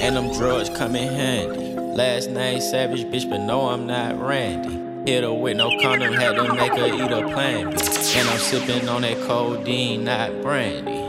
And them drugs come in handy. Last name Savage, bitch, but no, I'm not Randy. Hit her with no condom, had to make her eat a plan B. And I'm sipping on that codeine, not brandy.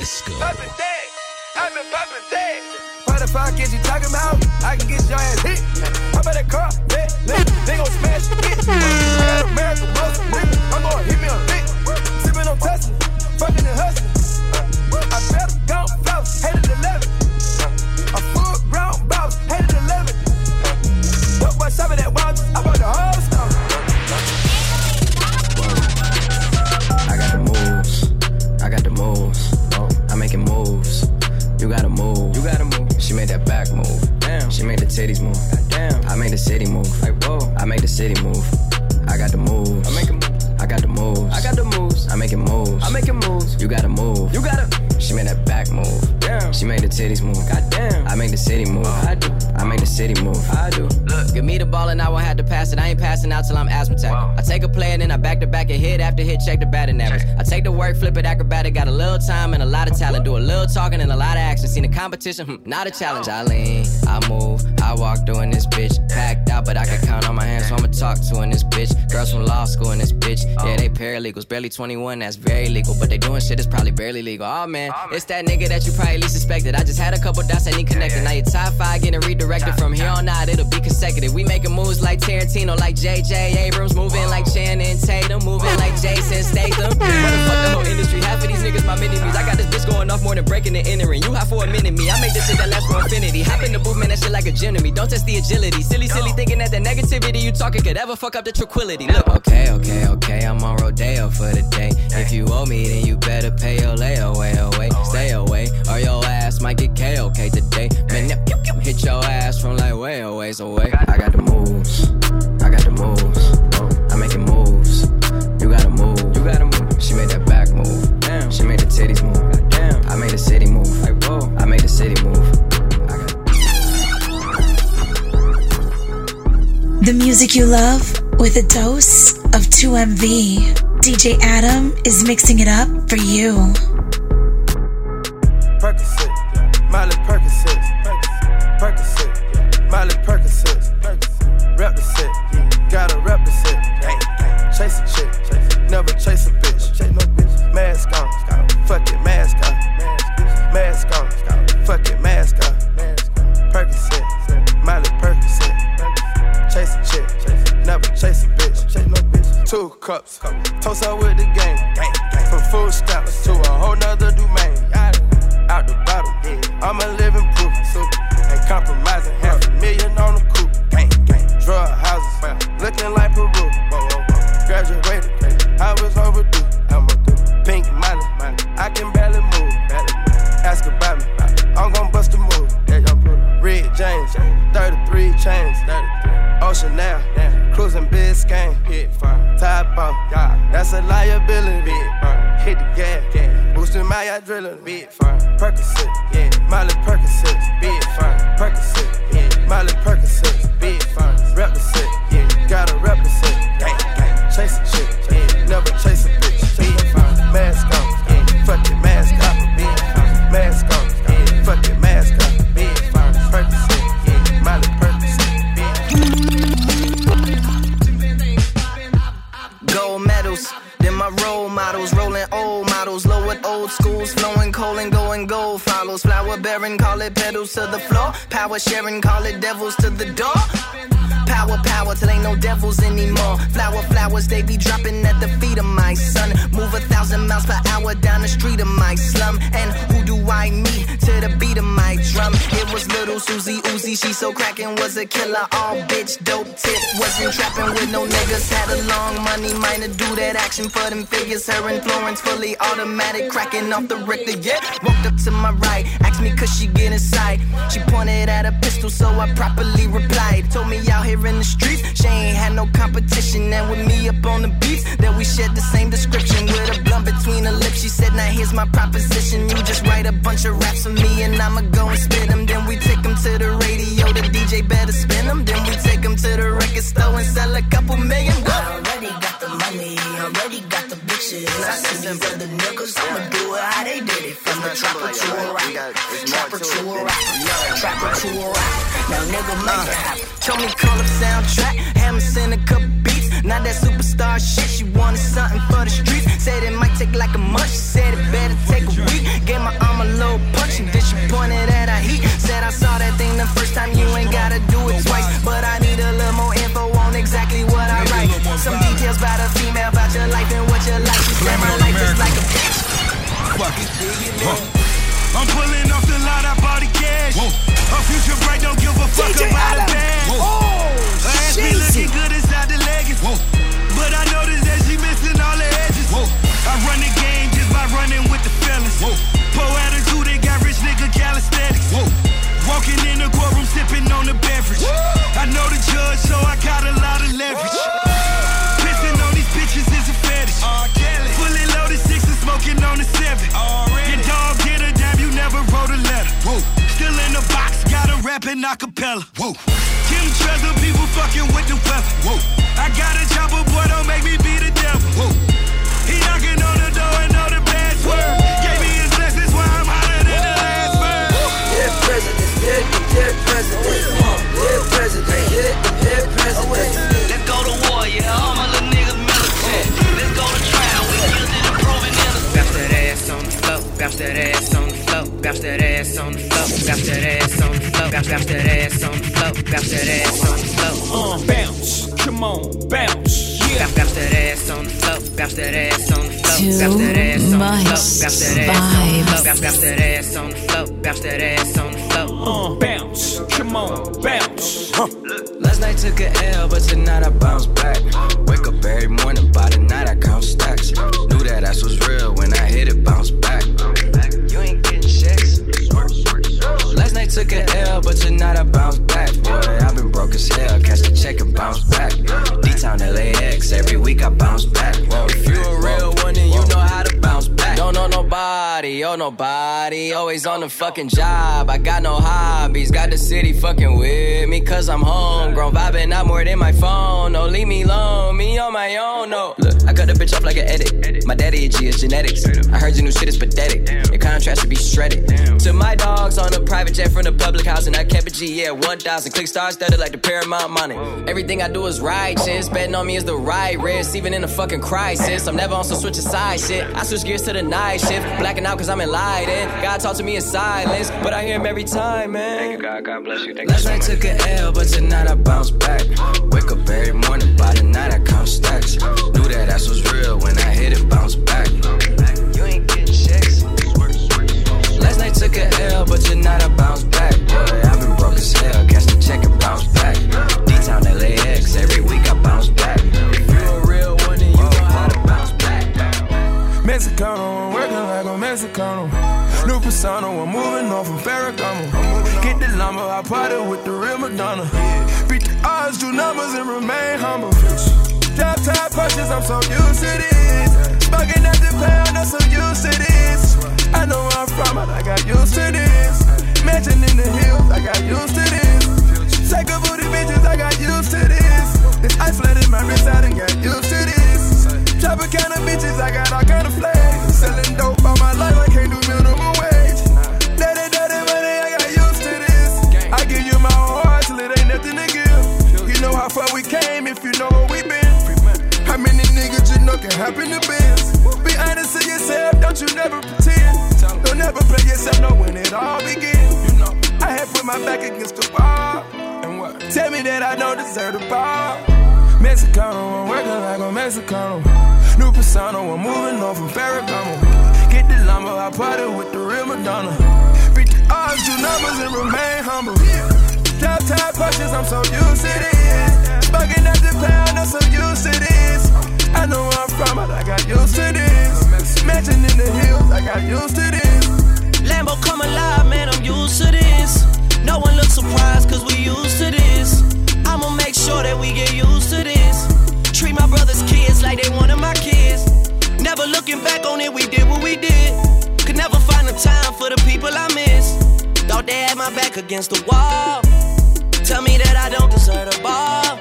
Esco. Poppin' that, I've been poppin' that. What the fuck is you talking about? I can get your ass hit. How about that car? Bet, let, they gon' smash it. I got American muscle, nigga. I'm gon' hit me a lick. Flip it acrobatic, got a little time and a lot of talent. Do a little talking and a lot of action. Seen the competition, hmm, not a challenge. I lean, I move, I walk through in this bitch. Packed out, but I can count on my hands, so I'ma talk to in this bitch. Girls from law school in this bitch. Yeah, they paralegals, barely 21, that's very legal. But they doing shit that's probably barely legal. Oh man, it's that nigga that you probably least suspected. I just had a couple dots I need connected. Now your top five getting redirected from here on out, it'll be consecutive. We making moves like Tarantino, like JJ Abrams, moving like Channing Tatum, moving like Jason Statham. [LAUGHS] Motherfuck the whole industry, half of these niggas my. I got this bitch going off more than breaking and entering. You have for a minute me, I make this shit that lasts for infinity. Hop in the booth, man, that shit like a gym to me. Don't test the agility. Silly, silly thinking that the negativity you talking could ever fuck up the tranquility. Look, Okay, okay, okay, I'm on Rodeo for the day. If you owe me, then you better pay your layaway away. Stay away, or your ass might get KOK today. Man, that pew, pew, hit your ass from like way a ways away. I got the moves, I got the moves. I'm making moves. You gotta move, you gotta move. She made that back move. Damn. She made the titties move. Damn. I made the city move. I made the city move. the music you love with a dose of 2MV. DJ Adam is mixing it up for you. automatic, cracking off the Richter. Yeah, walked up to my right, asked me cause she an acapella. Whoa. Kim Trezor, people fucking with the weather. Whoa. I got a chopper, boy, don't make me be the devil. Whoa. He knocking on the door and know the password. Gave me his blessings, why I'm hotter than the last bird. Dead president. dead, dead presidents. Dead president. dead, dead presidents. Let's go to war, yeah, all my little niggas militant. Let's go to trial, we guilty and proven innocent. Bounce that ass on the floor, bounce that ass. Got that ass on the floor. Got, got that ass on the floor. Got that ass on the floor. Uh, bounce. Come on, bounce. Last night took a L, but tonight I bounce back. Wake up every morning, by the night I count stacks. Knew that ass was real when I hit it, bounce back. You ain't took an L, but you're not a bounce back, boy. I've been broke as hell, catch the check and bounce back. D Town LAX, every week I bounce back. Whoa, if you a real one, then you know how to bounce back. Don't know nobody, oh nobody. Always on the fucking job, I got no hobbies. Got the city fucking with me, cause I'm homegrown. Vibing out more than my phone, no, leave me alone, me on my own, no. Look. I cut the bitch off like an edit. My daddy a G, is genetics. I heard your new shit is pathetic. Your contrast should be shredded. To my dogs on a private jet from the public house, and I kept a G, yeah, 1,000. Click stars studded like the Paramount money. Everything I do is righteous. Betting on me is the right risk, even in a fucking crisis. I'm never on some switch side shit. I switch gears to the night shift. Blacking out cause I'm enlightened. God talk to me in silence, but I hear him every time, man. Thank you, God. God bless you. Thank Last night took an L, but tonight I bounce back. Wake up every morning, by the night I count stacks. Knew that ass was real when I hit it, bounce back. You ain't getting checks. Last night took an L, but tonight I bounce back. Boy, I've been broke as hell. Catch the check and bounce back. D-Town LAX, every week I bounce back. If you a real one, then you know how to bounce back. Mexicano, I'm working like a Mexicano. New persona, I'm moving on from Ferragamo. Get the lumber, I party with the real Madonna. Beat the odds, do numbers, and remain humble. Drop top punches, I'm so used to this. Smoking at the pound, I'm so used to this. I know where I'm from, but I got used to this. Mansion in the hills, I got used to this. Take a booty bitches, I got used to this. This ice flooded my wrist, I done got used to this. Drop a kind of bitches, I got all kind of flags. Selling dope all my life, I can't do many niggas you know can happen to biz? Be honest to yourself, don't you never pretend. Don't never play yourself, know when it all begins. You know, I had put my back against the wall. And what? Tell me that I don't deserve the ball. Mexicano, I'm working like a Mexicano. New persona, I'm moving on from Ferragamo. Get the lumber, I party with the real Madonna. Beat the odds, do numbers, and remain humble. Top punches, I'm so used to this. Bugging at the pound, I'm so used to this. I know where I'm from, but I got used to this. Mansion in the hills, I got used to this. Lambo come alive, man, I'm used to this. No one looks surprised, cause we used to this. I'ma make sure that we get used to this. Treat my brother's kids like they one of my kids. Never looking back on it, we did what we did. Could never find the time for the people I miss. Thought they had my back against the wall. Tell me that I don't deserve the ball.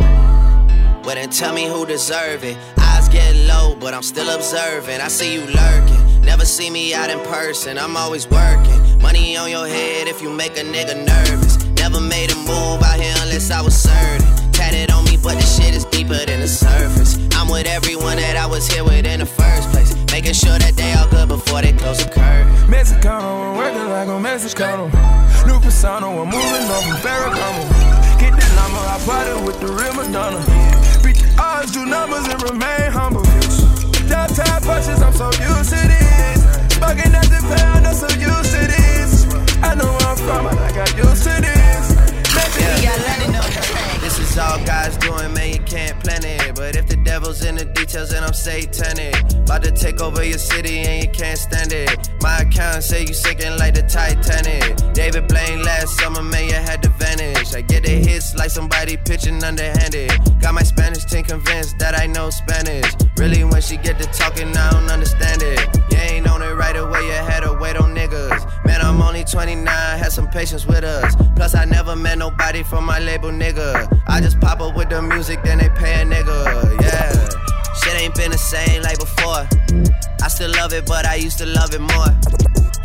Well, then tell me who deserve it. Eyes get low, but I'm still observing. I see you lurking. Never see me out in person, I'm always working. Money on your head if you make a nigga nervous. Never made a move out here unless I was certain. Tatted on me, but the shit is deeper than the surface. I'm with everyone that I was here with in the first place. Making sure that they all good before they close the curtain. Mexicano, I'm working like a Mexicano. New persona, I'm moving on from Ferragamo. I party with the real Madonna. Beat the odds, do numbers, and remain humble. Top punches, I'm so used to this. Bugging at the pound, I'm so used to this. I know where I'm from, but I got used to this. This is all God's doing, man, you can't plan it. But if the devil's in the details, then I'm satanic. About to take over your city and you can't stand it. My account say you sinking like the Titanic. David Blaine last summer, man, you had to vanish. I get the hits like somebody pitching underhanded. Got my Spanish team convinced that I know Spanish. Really, when she get to talking, I don't understand it. You on it right away, you had to wait on niggas. Man, I'm only 29, had some patience with us. Plus, I never met nobody from my label, nigga. I just pop up with the music, then they pay a nigga, yeah. Shit ain't been the same like before. I still love it, but I used to love it more.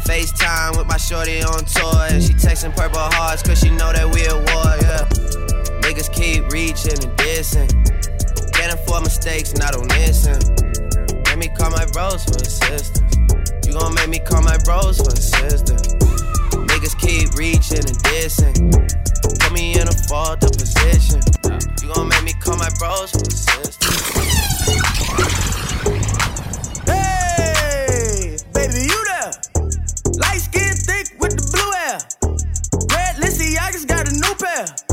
FaceTime with my shorty on tour, and she texting purple hearts, cause she know that we at war, yeah. Niggas keep reaching and dissing. Can't afford mistakes, not on this. Let me call my bros for assistance. You gon' make me call my bros for assistance. Niggas keep reaching and dissing. Put me in a fault position. You gon' make me call my bros for assistance. Hey, baby, you there? Light skin thick with the blue hair. Red Lissy, I just got a new pair.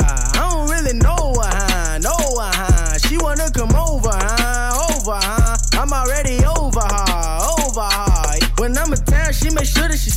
Oh. I don't really know her, huh? Know her, huh? She wanna come over, huh? Over, huh? I'm already over her, over her. When I'm in town, she make sure that she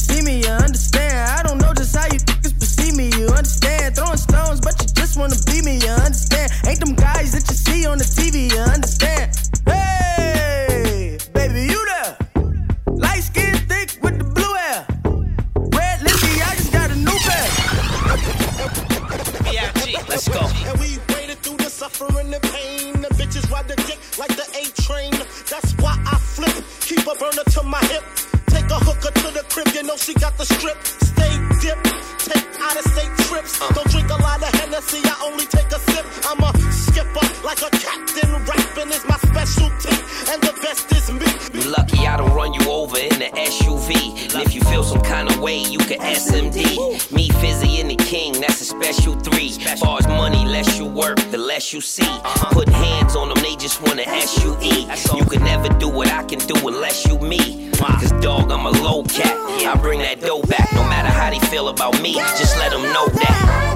she got the strip. Stay dip. Take out of state trips. Uh. Don't drink a lot of Hennessy, I only take a sip. I'm a skipper like a captain. Rapping is my specialty. And the best is me. You lucky I don't run you over in the SUV. And if you feel some kind of way, you can SMD. Me, Fizzy, and the King, that's a special three. Far as money, less you work, the less you see. Uh-huh. Put hands on them, they just wanna SUE. You can never do what I can do unless you me. Cause dog, I'm a low cat. I bring that dough back no matter how they feel about me. Just let them know that.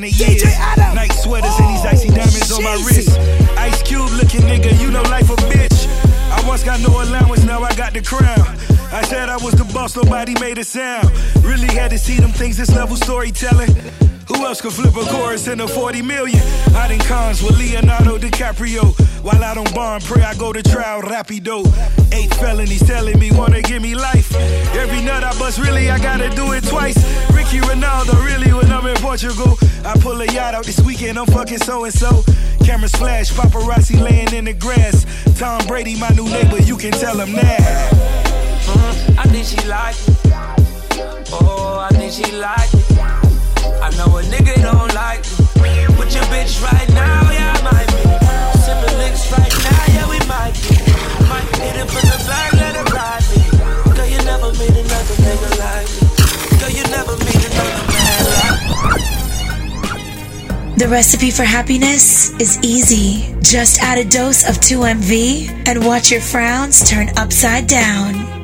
Kind of years. Night sweaters and these icy diamonds on my wrist. Ice cube looking nigga, you know life a bitch. I once got no allowance, now I got the crown. I said I was the boss, nobody made a sound. Really had to see them things, this level storytelling. Could flip a chorus in a 40 million? I done cons with Leonardo DiCaprio. While I don't bond, pray I go to trial rapido. Eight felonies telling me wanna give me life. Every nut I bust, really I gotta do it twice. Ricky Ronaldo, really when I'm in Portugal. I pull a yacht out this weekend, I'm fucking so and so. Cameras flash, paparazzi laying in the grass. Tom Brady, my new neighbor, you can tell him that. Uh, I think she like it. Oh, I think she like it. I know a nigga don't like me. With your bitch right now, yeah, I might be. Sipping licks right now, yeah, we might be. Might hit it from the back, let it ride me. Girl, you never meet another nigga like me. Girl, you never meet another man like me. The recipe for happiness is easy. Just add a dose of 2MV and watch your frowns turn upside down.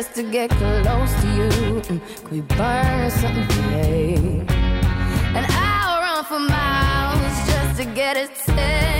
Just to get close to you. Could we burn something today? And I'll run for miles just to get a taste.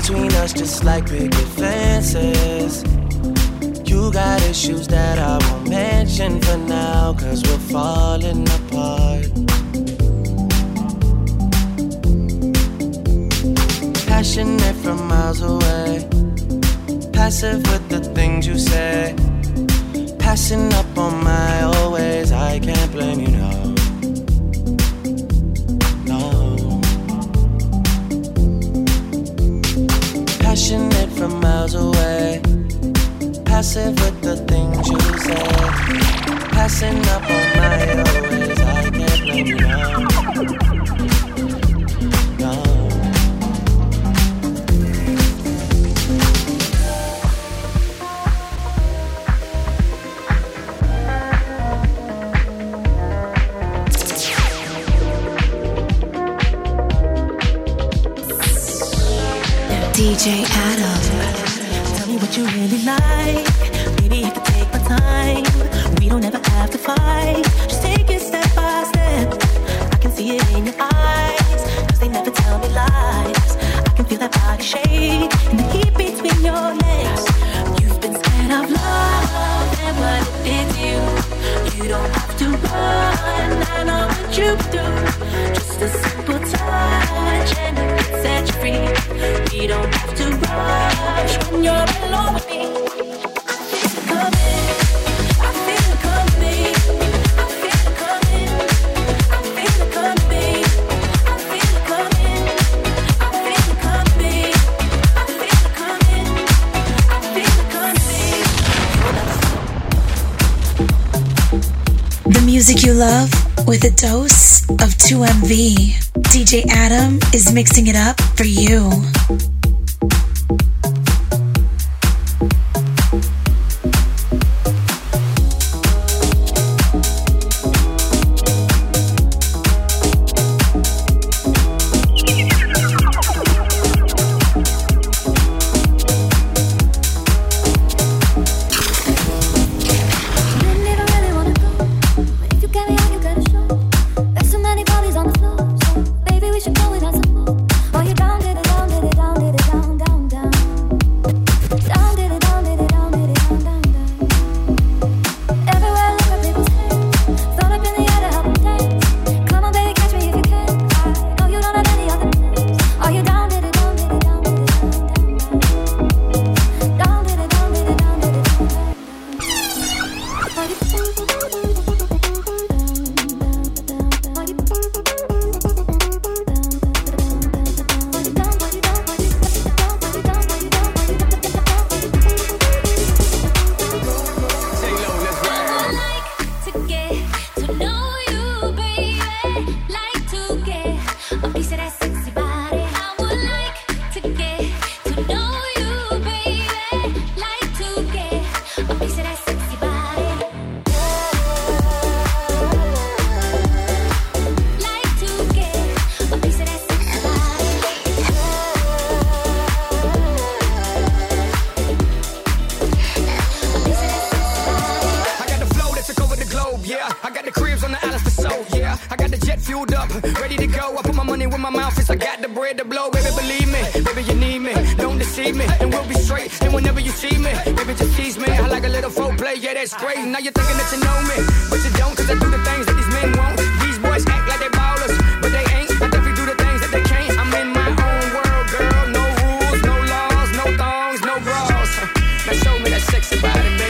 between us just like picket fences. You got issues that I won't mention for now, cause we're falling apart. Passionate from miles away, passive with the things you say. Passing up on my always, I can't blame you now. miles away. Passive with the things you say. Passing up on my always. I can't blame you now. DJ Adam you really like love with a dose of 2MV. DJ Adam is mixing it up for you. up, ready to go. I put my money where my mouth is. I got the bread to blow, baby. Believe me, baby, you need me. Don't deceive me, and we'll be straight. And whenever you see me, baby, just tease me. I like a little folk play, yeah, that's great. Now you're thinking that you know me, but you don't, cause I do the things that these men won't. These boys act like they ballers, but they ain't. I definitely do the things that they can't. I'm in my own world, girl. No rules, no laws, no thongs, no bras. Now show me that sexy body, baby.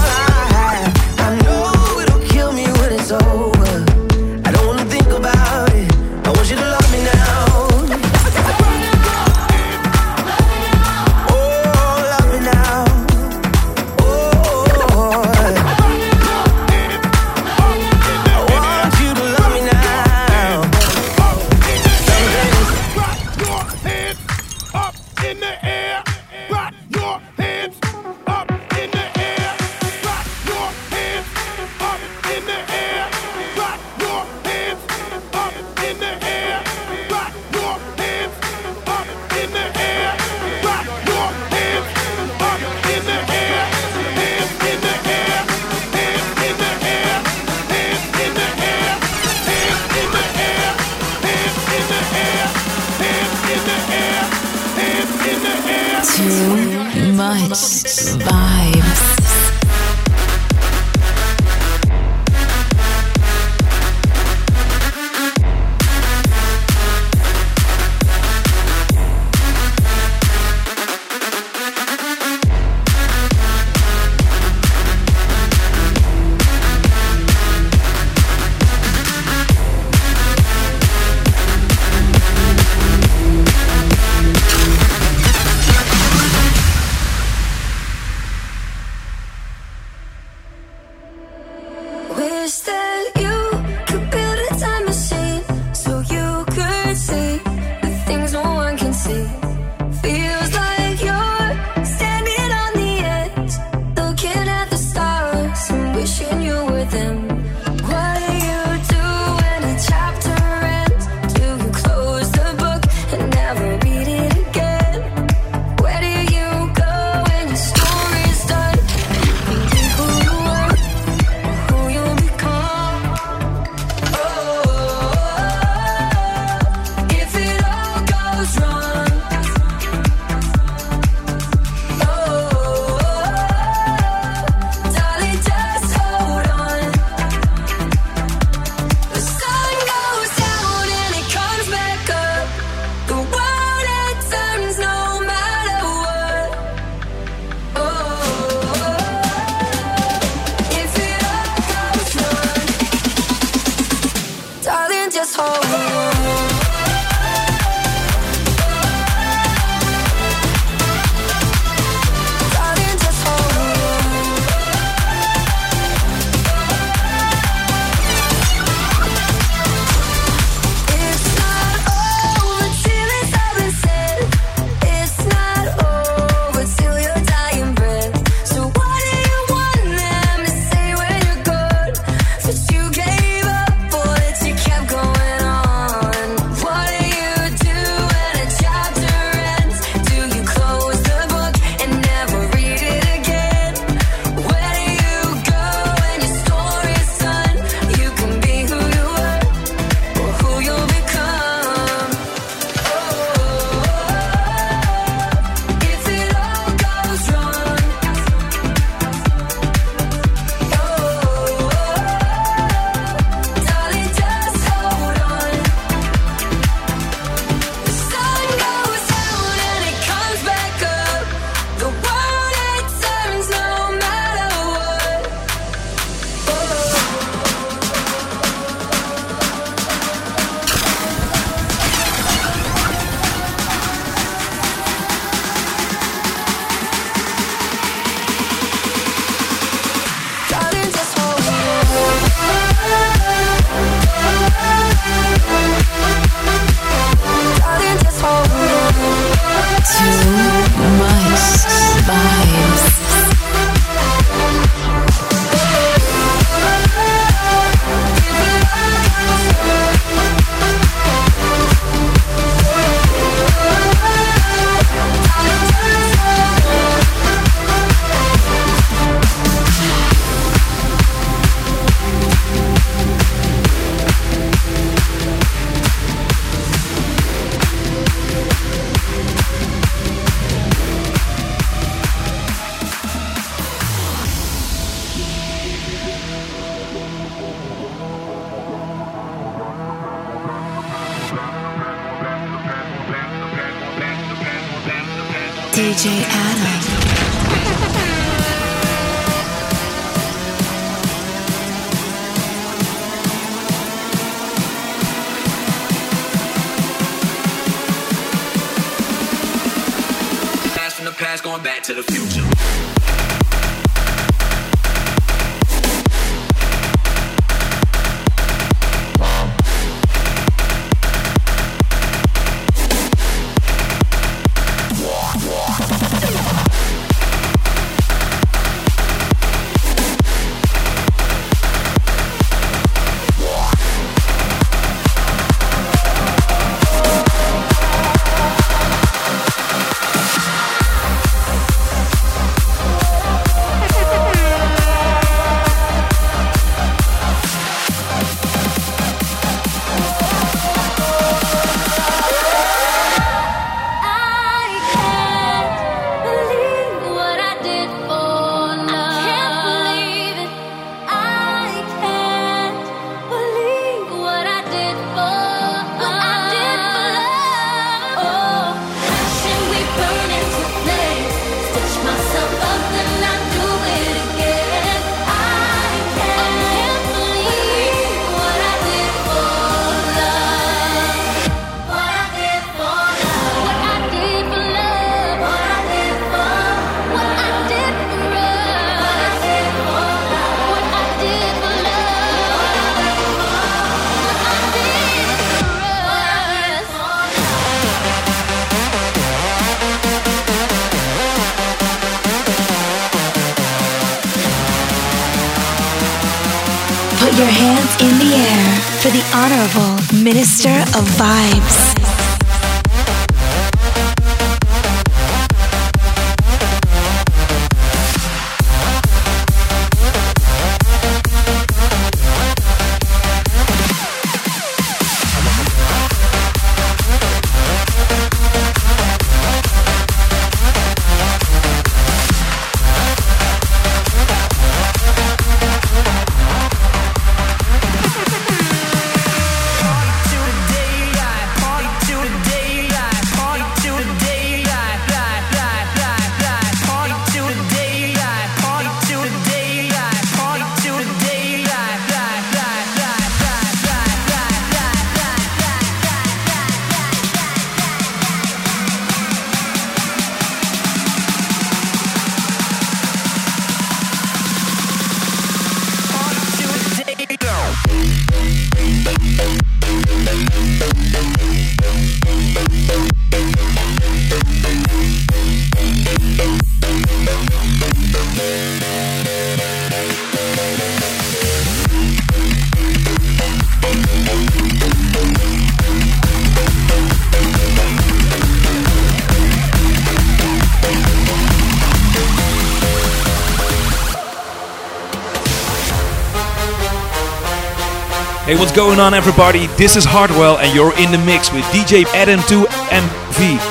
Minister of Vibes. what's going on, everybody? This is Hardwell, and you're in the mix with DJ Adam2MV.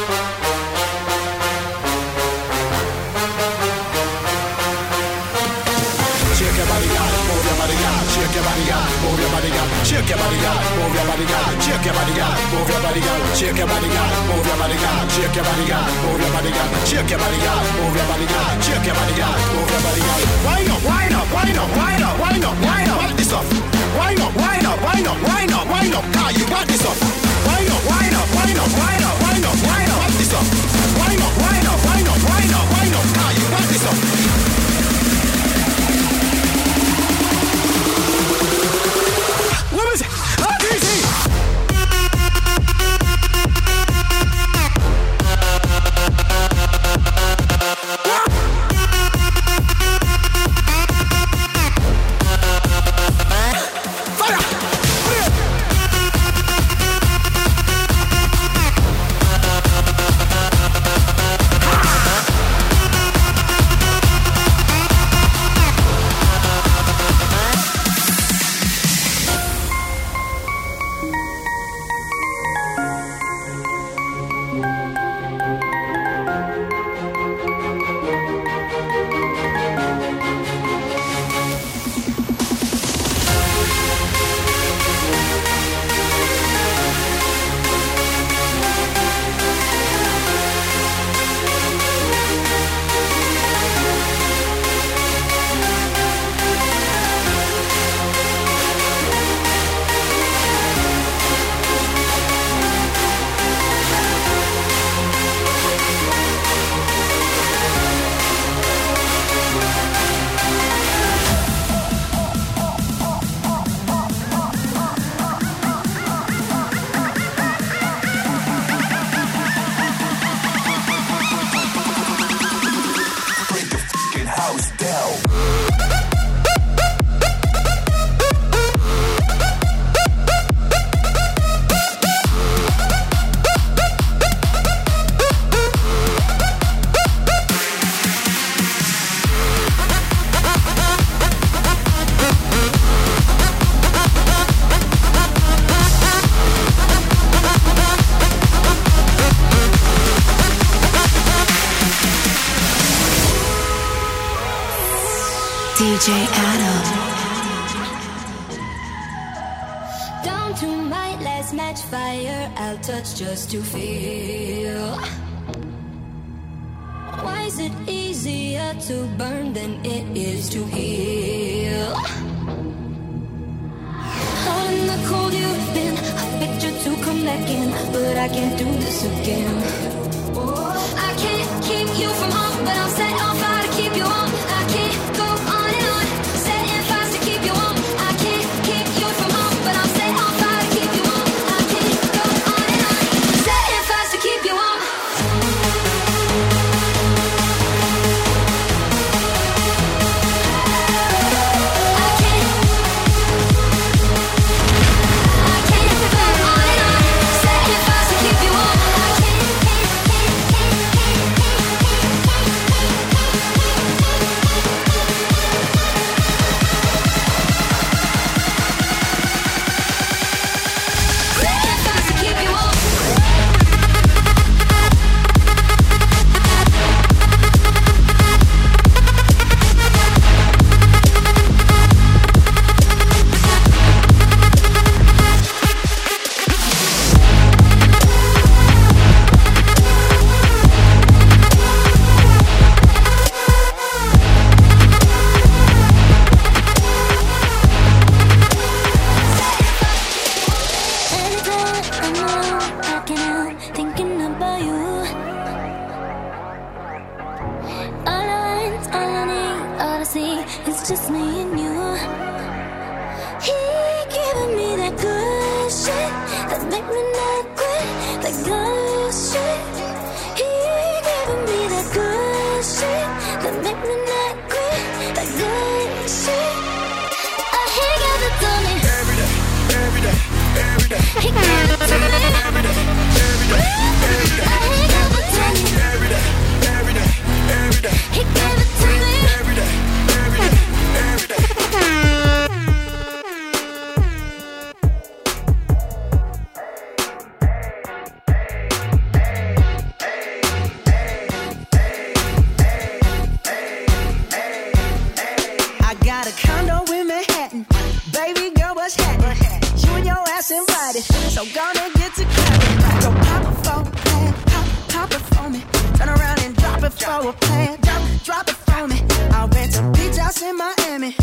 call me. I rent a beach house in Miami.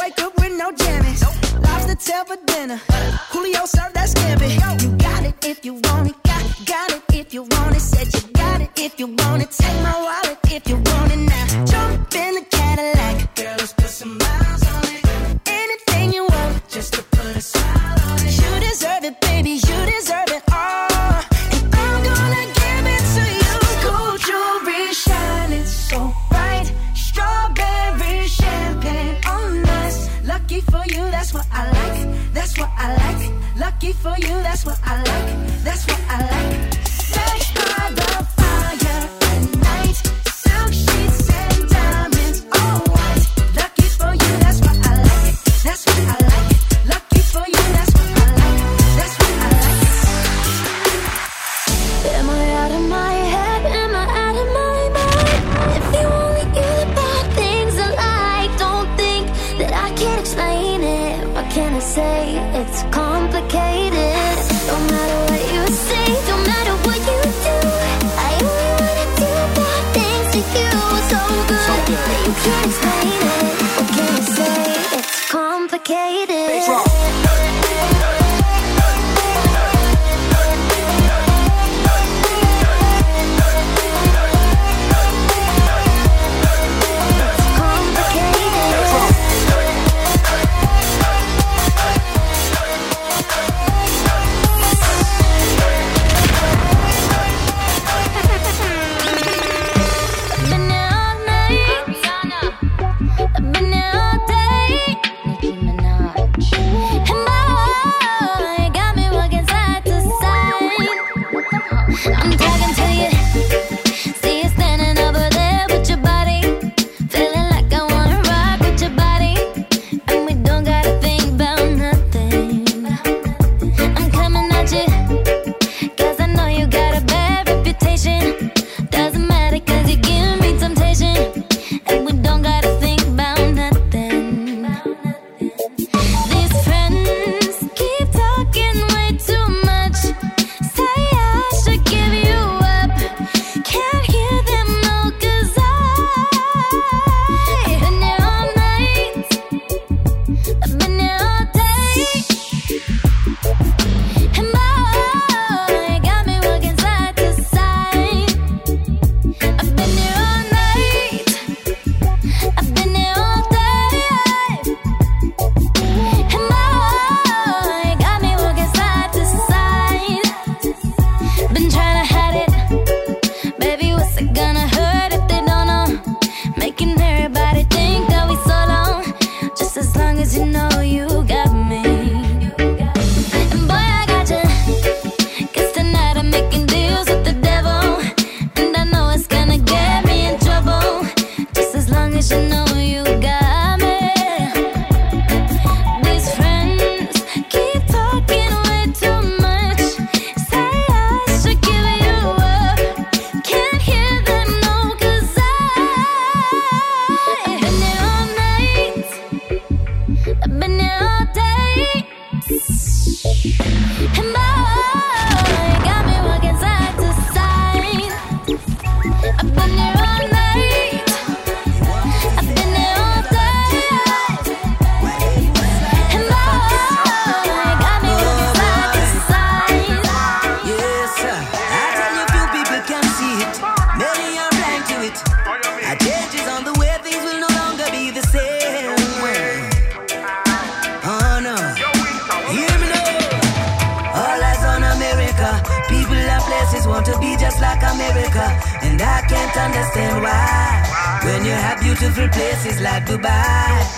Wake up with no jammies. Lobster tail for dinner. Julio served that scampi. You got it if you want it. Got, got it if you want it. Said you got it if you want it. Take my wallet if you want it now. Jump in the Cadillac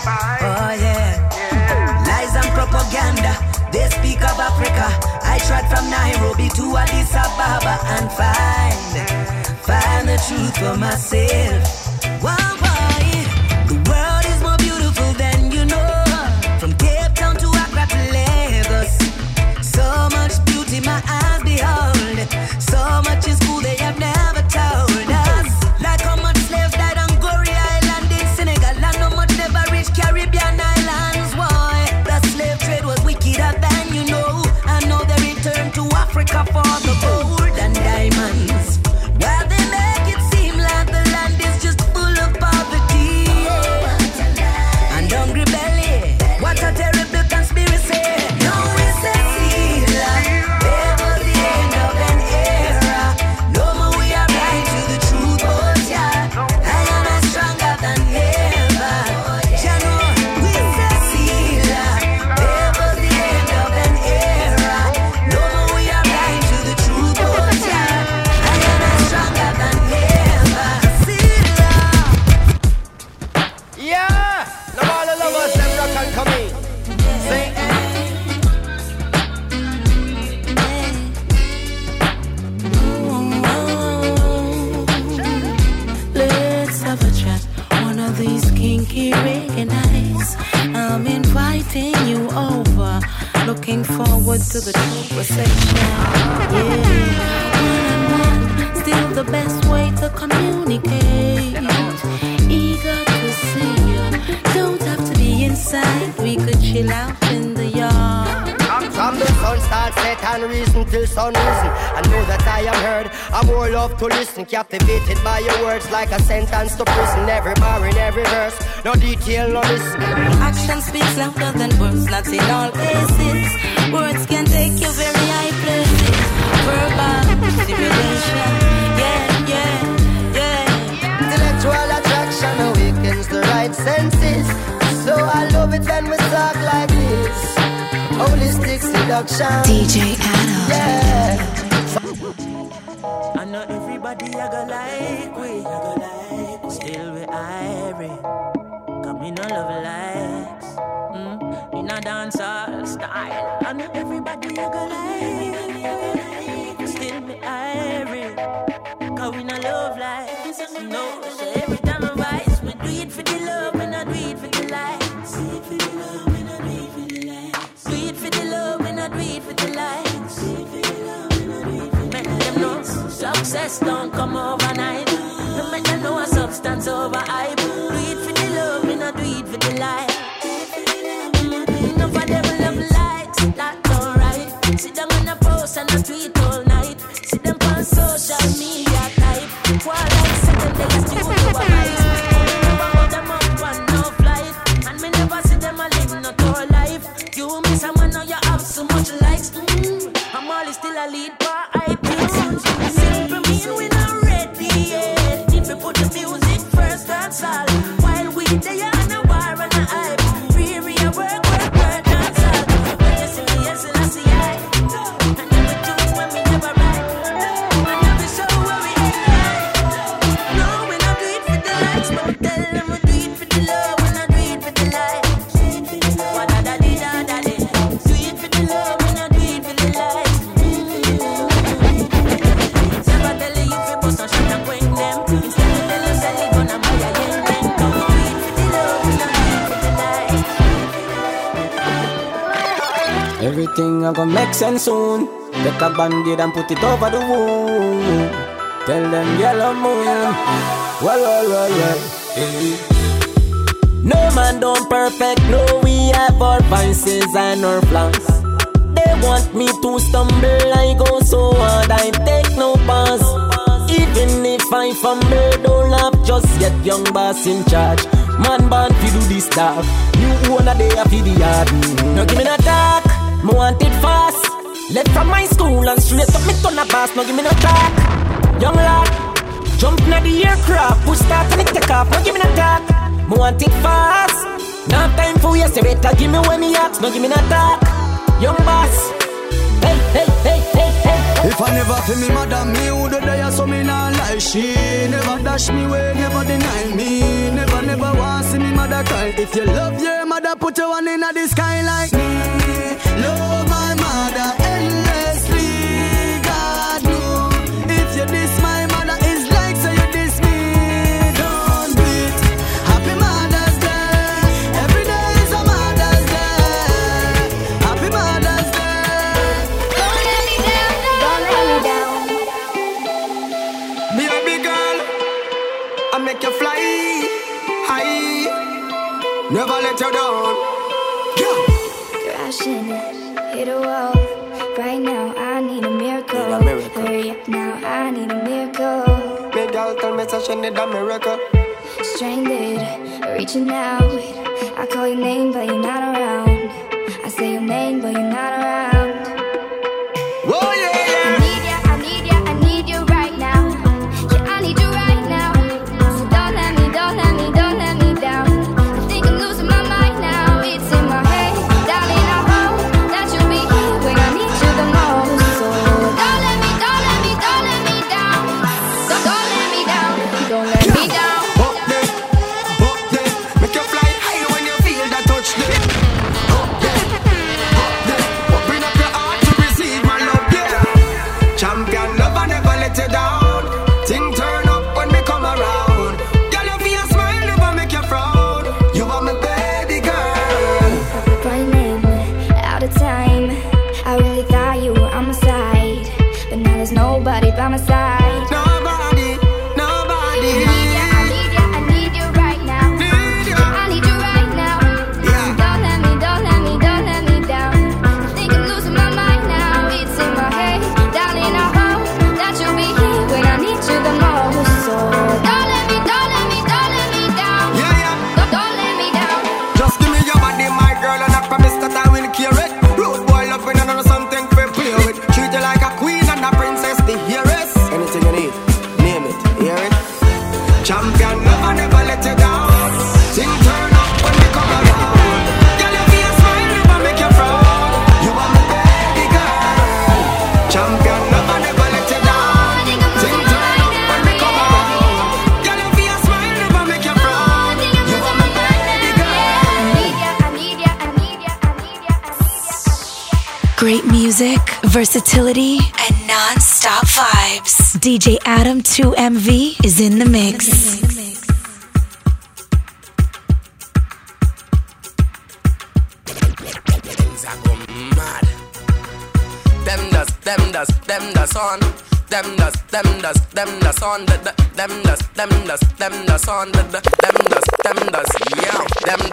Oh yeah. Lies and propaganda, they speak of Africa. I tried from Nairobi to Addis Ababa and find, find the truth for myself. Captivated by your words like a sentence to prison. Every bar in every verse. No detail, no listen. Action speaks louder than words, not in all cases. Words can take you very high places. Verbal stimulation, yeah, yeah, yeah. Intellectual attraction awakens the right senses. So I love it when we talk like this. Holistic seduction. DJ Adam. Yeah. Soon. Take a band-aid and put it over the wound. Tell them yellow moon. Well, well, well, well. Hey. No man don't perfect. No, we have our vices and our flaws. They want me to stumble. I go so hard. I take no pause. Even if I fumble, don't laugh. Just yet young boss in charge. Man born fi do this stuff. You own a day for the yard. Now give me no talk. Me want it fast. Left from my school and straight up me turn a pass. Now give me no talk. Young lad, jump in the aircraft. Push start and it take off. Now give me no talk. Me want it fast. Now time for you, say better give me when me ask. Now give me no talk. Young boss. Hey, hey, hey, hey, hey. If I never feel me mother, me would die so me not lie. She never dash me away, never deny me. Never, never want see me mother cry. If you love your mother, put your one in the sky like me. Love let you down. Crashing, hit a wall. Right now, I need a miracle. Need a miracle. Hurry up now, I need a miracle. Me girl tell me she need a miracle. Stranded, reaching out. Versatility, and non-stop vibes. DJ Adam 2MV is in the mix. Things are go mad. Them does, them does, them does on. Them does, them does, them does on. The, the, them does, them does, them does on. The, the, them does, them does, yeah.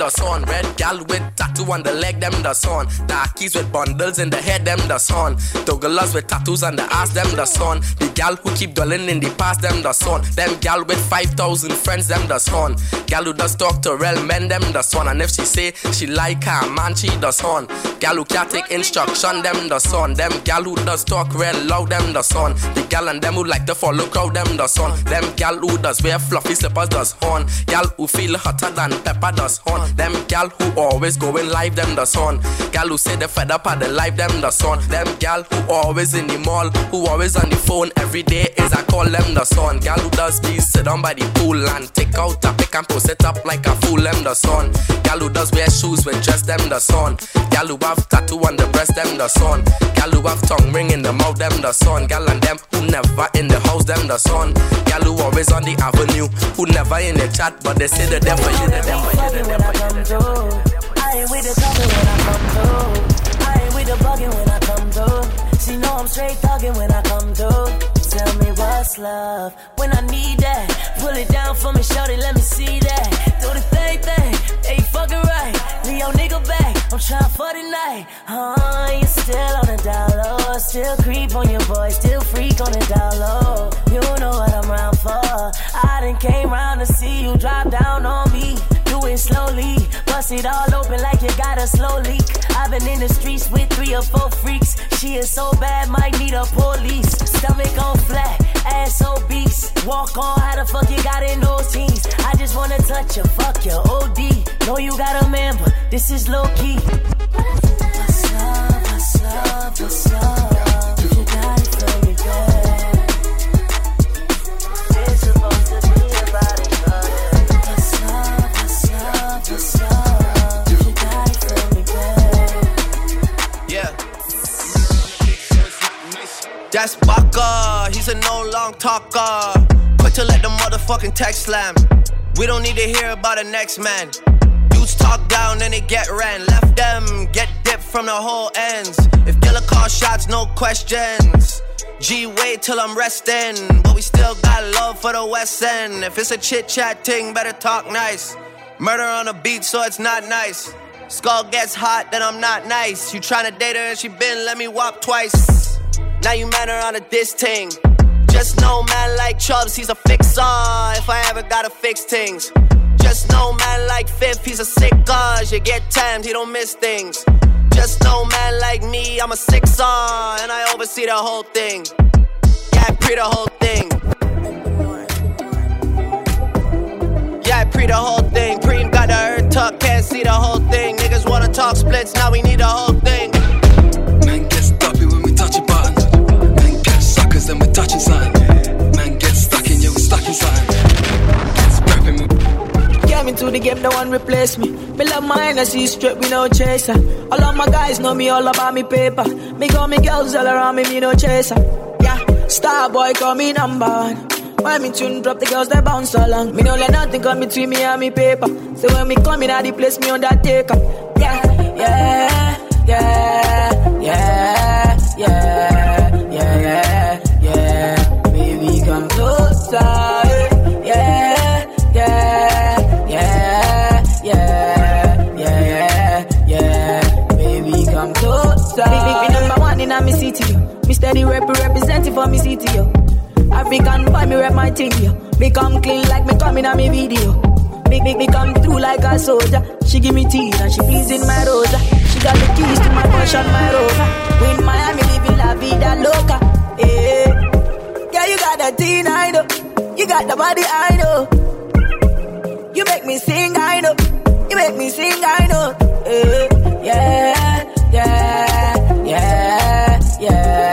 Them does on. Red gal with tattoo on the leg, them does on. Darkies with bundles in the head, them does on. Douglas with tattoos on the ass, them does on. The gal who keep dwelling in the past, them does on. Them gal with 5,000 friends, them does on. Gal who does talk to real men, them does on. And if she say she like her man, she does on. Gal who can't take instruction, them does on. Them gal who does talk real loud, them does on. The gal and them who like to follow crowd, them does on. Them gal who does wear fluffy slippers, does on. Gal who feel hotter than pepper, does on. Them gal who always going live, them does on. Gal who say they fed up at the life, them does on. Them gal who always in the mall, who always on the phone every day is I call them the son. Gal who does be sit down by the pool and take out a pick and post it up like a fool, them the son. Gal who does wear shoes with dress, them the son. Gal who have tattoo on the breast, them the son. Gal who have tongue ring in the mouth, them the son. Gal and them who never in the house, them the son. Gal who always on the avenue, who never in the chat, but they say the devil, you the devil, you the devil, the devil. I ain't with the talking when I come through. I ain't with the bugging when I come through. She know I'm straight thugging when I come through. Tell me what's love when I need that. Pull it down for me, shorty, let me see that. Do the thing thing, they fucking right. Leave your nigga back, I'm trying for the night. Huh, you still on the down low, still creep on your boy, still freak on the down low. You know what I'm round for. I done came round to see you drop down on me. Do it slowly, bust it all open like you got a slow leak. I've been in the streets with three or four freaks. She is so bad, might need a police. Stomach on flat, ass obese. Walk on, how the fuck you got in those jeans? I just wanna touch you, fuck your OD. Know you got a man, but this is low key. What's up, what's up, what's up? Blocker. He's a no long talker. Quick to let the motherfucking text slam. We don't need to hear about the next man. Dudes talk down, and they get ran. Left them, get dipped from the whole ends. If killer call shots, no questions. G, wait till I'm resting. But we still got love for the West End. If it's a chit chat thing, better talk nice. Murder on the beat, so it's not nice. Skull gets hot, then I'm not nice. You tryna date her and she been let me whop twice. Now you mad her on a diss ting. Just know man like Chubbs, he's a fixer. If I ever gotta fix things. Just know man like Fifth, he's a sick cause you get timed, he don't miss things. Just know man like me, I'm a sixer, and I oversee the whole thing. Yeah, I pre the whole thing. Yeah, I pre the whole thing. Preem got the earth tuck, can't see the whole thing. Niggas wanna talk splits, now we need the whole thing. Touching something. Man get stuck in, we stuck in something. Came into the game, no one replace me. Me love my energy straight, we no chaser. All of my guys know me all about me paper. Me got me girls all around me, me no chaser. Yeah, star boy call me number one. When me tune drop, the girls they bounce along. Me no let nothing come between me and me paper. So when me come in, I place me undertaker. Yeah, yeah, yeah, yeah, yeah, yeah, closer. Yeah, yeah, yeah, yeah, yeah, yeah, yeah. Baby, come closer. Big, big, big number one in me city. Me steady rep representing for me city. Yo. African boy, me rep my thing. Yo. Me come clean like me coming on me video. Big, big, me come through like a soldier. She give me tea and she pleasing my rosa. She got the keys to my and my Rover. In Miami living la vida loca. Eh. Yeah, you got the teen, I know. You got the body, I know. You make me sing, I know. You make me sing, I know. Yeah, yeah, yeah, yeah, yeah,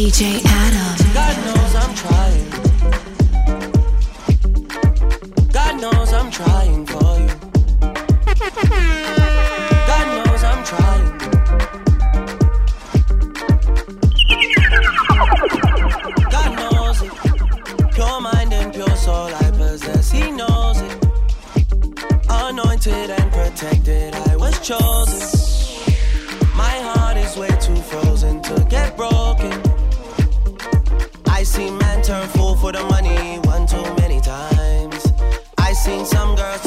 DJ Adam. God knows I'm trying. God knows I'm trying for you. God knows I'm trying. God knows it. Pure mind and pure soul I possess. He knows it. Anointed and protected, I was chosen. My heart is way too frozen to get broken. I seen man turn fool for the money one too many times. I seen some girls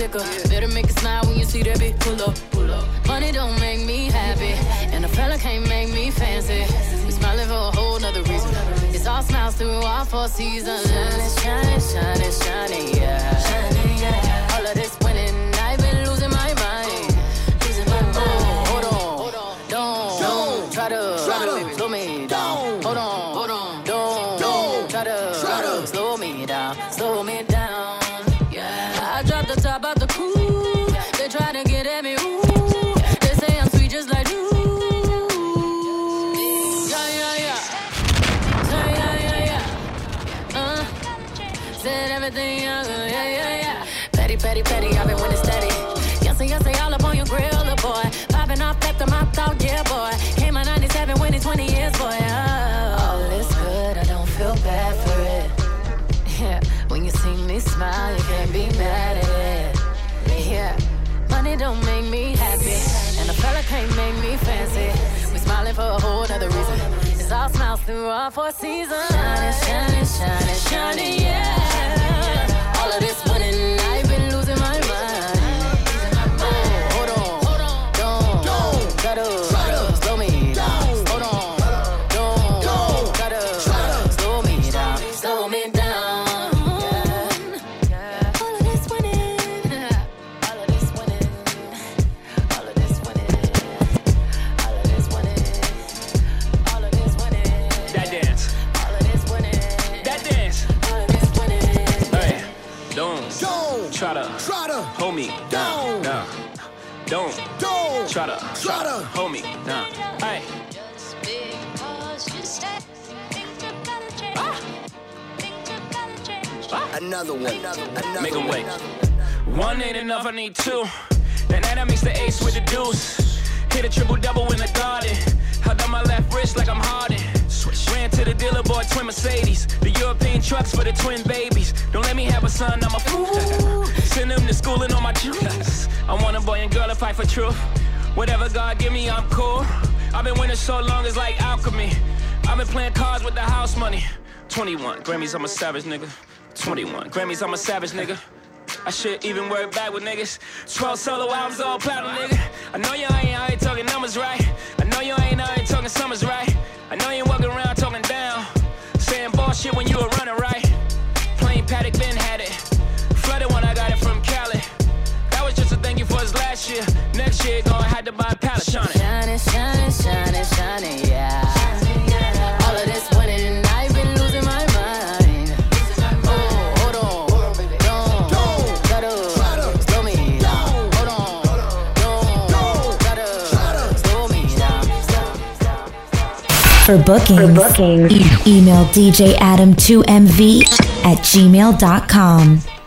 sticker. Better make it smile when you see that bitch pull up. Money don't make me happy, and a fella can't make me fancy. We smiling for a whole nother reason. It's all smiles through all four seasons. Shining, shining, shining, shining, yeah. Shining, yeah. All of this through all four seasons. Shining, shining, shining, shining, yeah. All of this Don't, don't try to, try to hold me down. Hey. Ah. Another one. Another Make 'em one. wait. One ain't enough, I need two. Then that makes the ace with the deuce. Hit a triple double in the garden. Held on my left wrist like I'm Harden. Ran to the dealer, bought twin Mercedes. The European trucks for the twin babies. Don't let me have a son, I'm a fool. [LAUGHS] Send them to school and on my juice. I want a boy and girl to fight for truth. Whatever God give me, I'm cool. I've been winning so long, it's like alchemy. I've been playing cards with the house money. 21 Grammys, I'm a savage nigga. 21 Grammys, I'm a savage nigga. I should even work back with niggas. 12 solo albums, all platinum, nigga. I know you ain't out here talking numbers right. I know you ain't out here talking summers right. I know you ain't walking around. Bullshit when you were running right. Plain Patek Ben had it. Flooded when I got it from Cali. That was just a thank you for his last year. Next year, gonna have to buy a pallet. Shining, shining, shining, For bookings, e- email DJ Adam2MV at gmail.com.